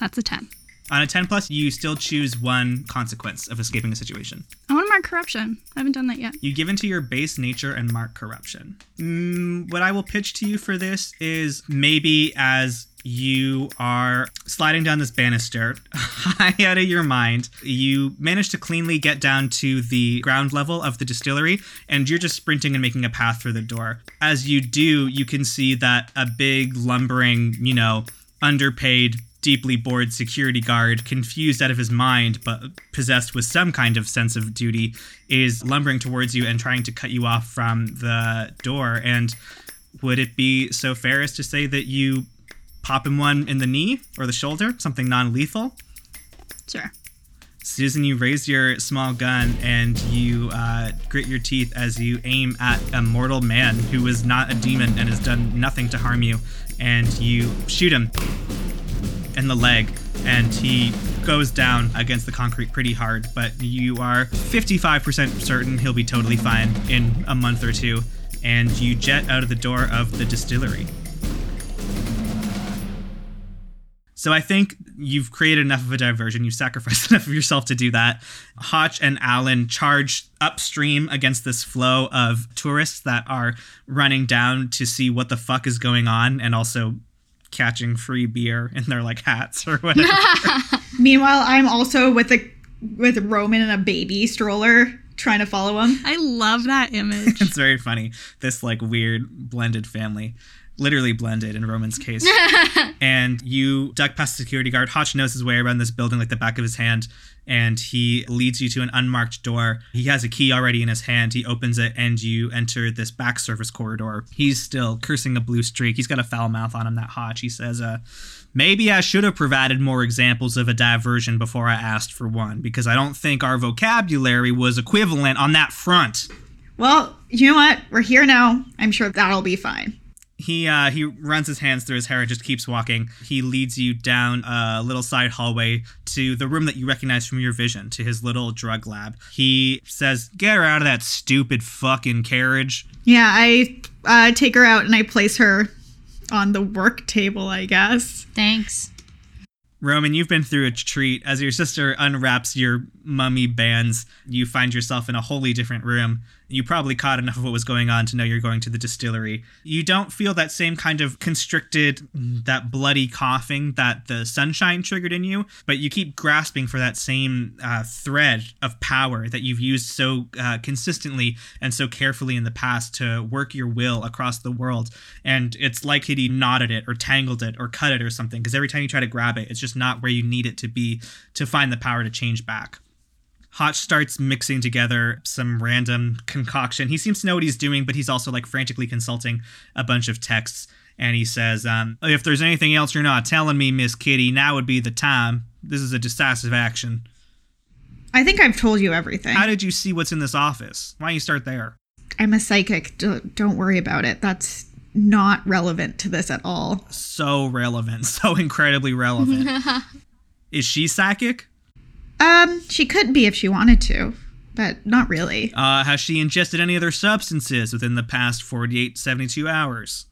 That's a 10. On a 10 plus, you still choose one consequence of escaping a situation. I want to mark corruption. I haven't done that yet. You give into your base nature and mark corruption. Mm, what I will pitch to you for this is maybe as you are sliding down this banister, high out of your mind, you manage to cleanly get down to the ground level of the distillery, and you're just sprinting and making a path through the door. As you do, you can see that a big, lumbering, you know, underpaid deeply bored security guard, confused out of his mind but possessed with some kind of sense of duty, is lumbering towards you and trying to cut you off from the door. And would it be so fair as to say that you pop him one in the knee or the shoulder, something non lethal? Sure. Susan, you raise your small gun and you uh, grit your teeth as you aim at a mortal man who is not a demon and has done nothing to harm you. And you shoot him in the leg, and he goes down against the concrete pretty hard. But you are 55% certain he'll be totally fine in a month or two. And you jet out of the door of the distillery. So I think you've created enough of a diversion. You've sacrificed enough of yourself to do that. Hotch and Alan charge upstream against this flow of tourists that are running down to see what the fuck is going on and also catching free beer in their like hats or whatever. Meanwhile, I'm also with a with Roman and a baby stroller trying to follow him. I love that image. it's very funny. This like weird blended family. Literally blended in Roman's case. and you duck past the security guard. Hotch knows his way around this building like the back of his hand, and he leads you to an unmarked door. He has a key already in his hand. He opens it, and you enter this back service corridor. He's still cursing a blue streak. He's got a foul mouth on him, that Hotch. He says, uh, Maybe I should have provided more examples of a diversion before I asked for one, because I don't think our vocabulary was equivalent on that front. Well, you know what? We're here now. I'm sure that'll be fine. He uh, he runs his hands through his hair and just keeps walking. He leads you down a little side hallway to the room that you recognize from your vision, to his little drug lab. He says, "Get her out of that stupid fucking carriage." Yeah, I uh, take her out and I place her on the work table, I guess. Thanks. Roman, you've been through a treat. As your sister unwraps your mummy bands, you find yourself in a wholly different room. You probably caught enough of what was going on to know you're going to the distillery. You don't feel that same kind of constricted, that bloody coughing that the sunshine triggered in you, but you keep grasping for that same uh, thread of power that you've used so uh, consistently and so carefully in the past to work your will across the world. And it's like he knotted it or tangled it or cut it or something, because every time you try to grab it, it's just not where you need it to be to find the power to change back. Hotch starts mixing together some random concoction. He seems to know what he's doing, but he's also like frantically consulting a bunch of texts. And he says, um, If there's anything else you're not telling me, Miss Kitty, now would be the time. This is a decisive action. I think I've told you everything. How did you see what's in this office? Why don't you start there? I'm a psychic. D- don't worry about it. That's not relevant to this at all. So relevant, so incredibly relevant. is she psychic? Um, she could be if she wanted to, but not really. Uh, has she ingested any other substances within the past 48, 72 hours?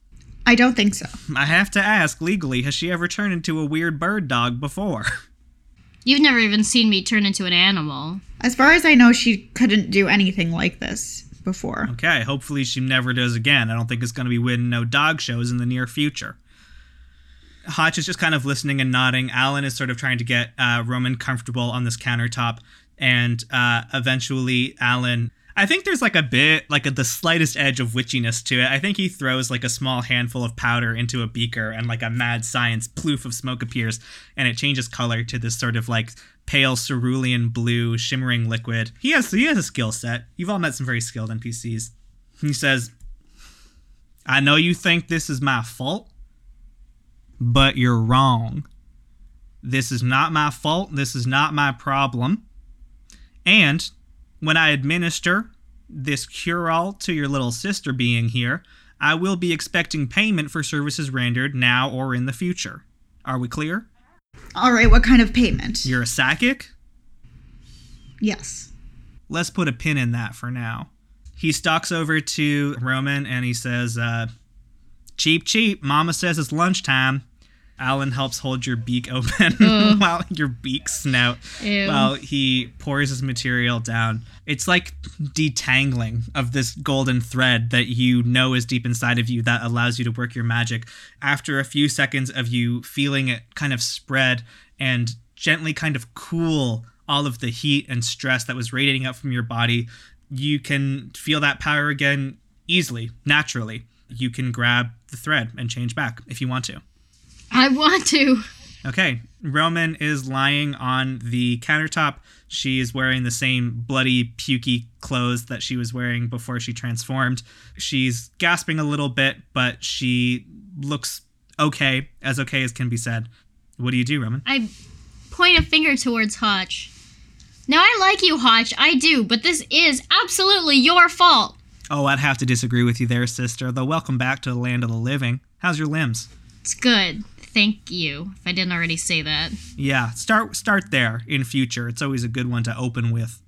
I don't think so. I have to ask legally, has she ever turned into a weird bird dog before? You've never even seen me turn into an animal. As far as I know, she couldn't do anything like this before. Okay, hopefully she never does again. I don't think it's going to be winning no dog shows in the near future. Hotch is just kind of listening and nodding. Alan is sort of trying to get uh, Roman comfortable on this countertop, and uh, eventually Alan. I think there's like a bit, like a, the slightest edge of witchiness to it. I think he throws like a small handful of powder into a beaker, and like a mad science ploof of smoke appears, and it changes color to this sort of like pale cerulean blue, shimmering liquid. He has he has a skill set. You've all met some very skilled NPCs. He says, "I know you think this is my fault." But you're wrong. This is not my fault. This is not my problem. And when I administer this cure all to your little sister being here, I will be expecting payment for services rendered now or in the future. Are we clear? All right, what kind of payment? You're a psychic? Yes. Let's put a pin in that for now. He stalks over to Roman and he says, uh, Cheep, cheep. Mama says it's lunchtime. Alan helps hold your beak open mm. while your beak snout Ew. while he pours his material down. It's like detangling of this golden thread that you know is deep inside of you that allows you to work your magic. After a few seconds of you feeling it kind of spread and gently kind of cool all of the heat and stress that was radiating up from your body, you can feel that power again easily, naturally. You can grab the thread and change back if you want to. I want to. Okay, Roman is lying on the countertop. She is wearing the same bloody, pukey clothes that she was wearing before she transformed. She's gasping a little bit, but she looks okay, as okay as can be said. What do you do, Roman? I point a finger towards Hotch. Now, I like you, Hotch. I do, but this is absolutely your fault. Oh, I'd have to disagree with you there, sister, though welcome back to the land of the living. How's your limbs? It's good. Thank you, if I didn't already say that. Yeah, start start there in future. It's always a good one to open with.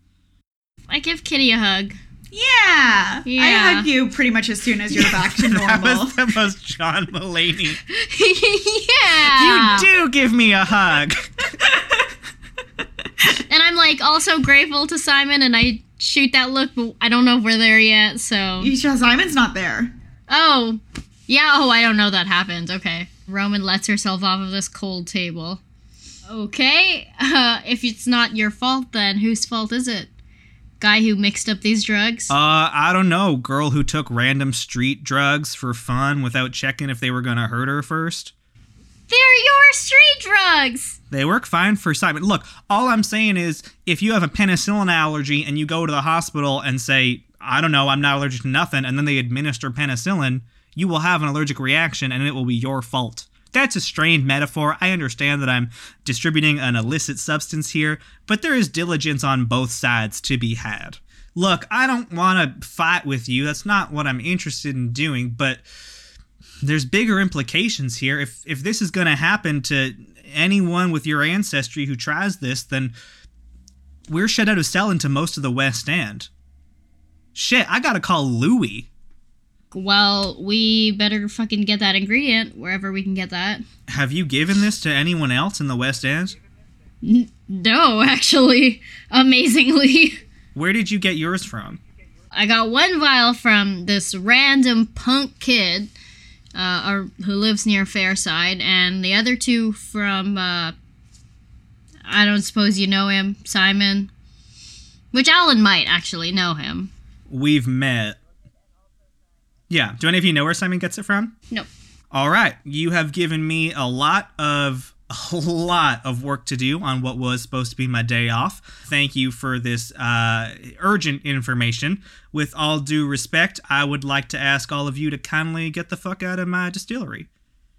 I give Kitty a hug. Yeah. I hug you pretty much as soon as you're back to normal. That was the most John Mulaney. yeah. You do give me a hug. And I'm like also grateful to Simon, and I shoot that look, but I don't know if we're there yet. So, Isha Simon's not there. oh, yeah. Oh, I don't know that happened. Okay, Roman lets herself off of this cold table. Okay, uh, if it's not your fault, then whose fault is it? Guy who mixed up these drugs. Uh, I don't know. Girl who took random street drugs for fun without checking if they were gonna hurt her first. They're your street drugs. They work fine for Simon. Look, all I'm saying is if you have a penicillin allergy and you go to the hospital and say, I don't know, I'm not allergic to nothing, and then they administer penicillin, you will have an allergic reaction and it will be your fault. That's a strained metaphor. I understand that I'm distributing an illicit substance here, but there is diligence on both sides to be had. Look, I don't want to fight with you. That's not what I'm interested in doing, but there's bigger implications here. If if this is going to happen to anyone with your ancestry who tries this, then we're shut out of selling to most of the West End. Shit, I gotta call Louis. Well, we better fucking get that ingredient wherever we can get that. Have you given this to anyone else in the West End? No, actually, amazingly. Where did you get yours from? I got one vial from this random punk kid uh, or, who lives near Fairside, and the other two from, uh, I don't suppose you know him, Simon. Which Alan might actually know him. We've met. Yeah, do any of you know where Simon gets it from? No. All right, you have given me a lot of a lot of work to do on what was supposed to be my day off. Thank you for this uh, urgent information. With all due respect, I would like to ask all of you to kindly get the fuck out of my distillery.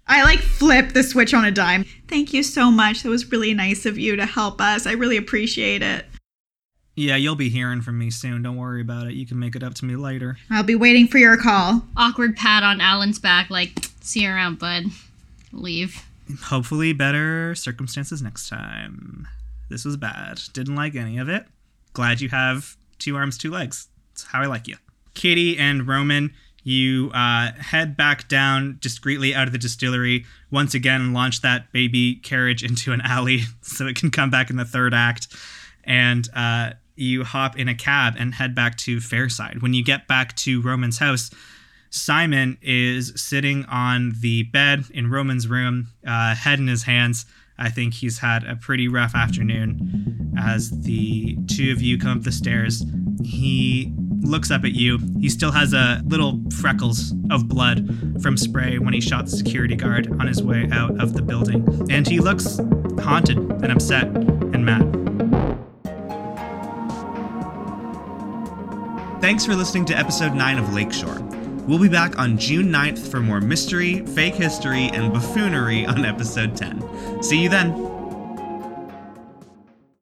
I like flip the switch on a dime. Thank you so much. That was really nice of you to help us. I really appreciate it. Yeah, you'll be hearing from me soon. Don't worry about it. You can make it up to me later. I'll be waiting for your call. Awkward pat on Alan's back, like, see you around, bud. Leave. Hopefully, better circumstances next time. This was bad. Didn't like any of it. Glad you have two arms, two legs. That's how I like you. Kitty and Roman, you uh, head back down discreetly out of the distillery once again launch that baby carriage into an alley so it can come back in the third act. And uh, you hop in a cab and head back to Fairside. When you get back to Roman's house, Simon is sitting on the bed in Roman's room, uh, head in his hands. I think he's had a pretty rough afternoon. As the two of you come up the stairs, he looks up at you. He still has a little freckles of blood from spray when he shot the security guard on his way out of the building. And he looks haunted and upset and mad. Thanks for listening to episode 9 of Lakeshore. We'll be back on June 9th for more mystery, fake history, and buffoonery on episode 10. See you then.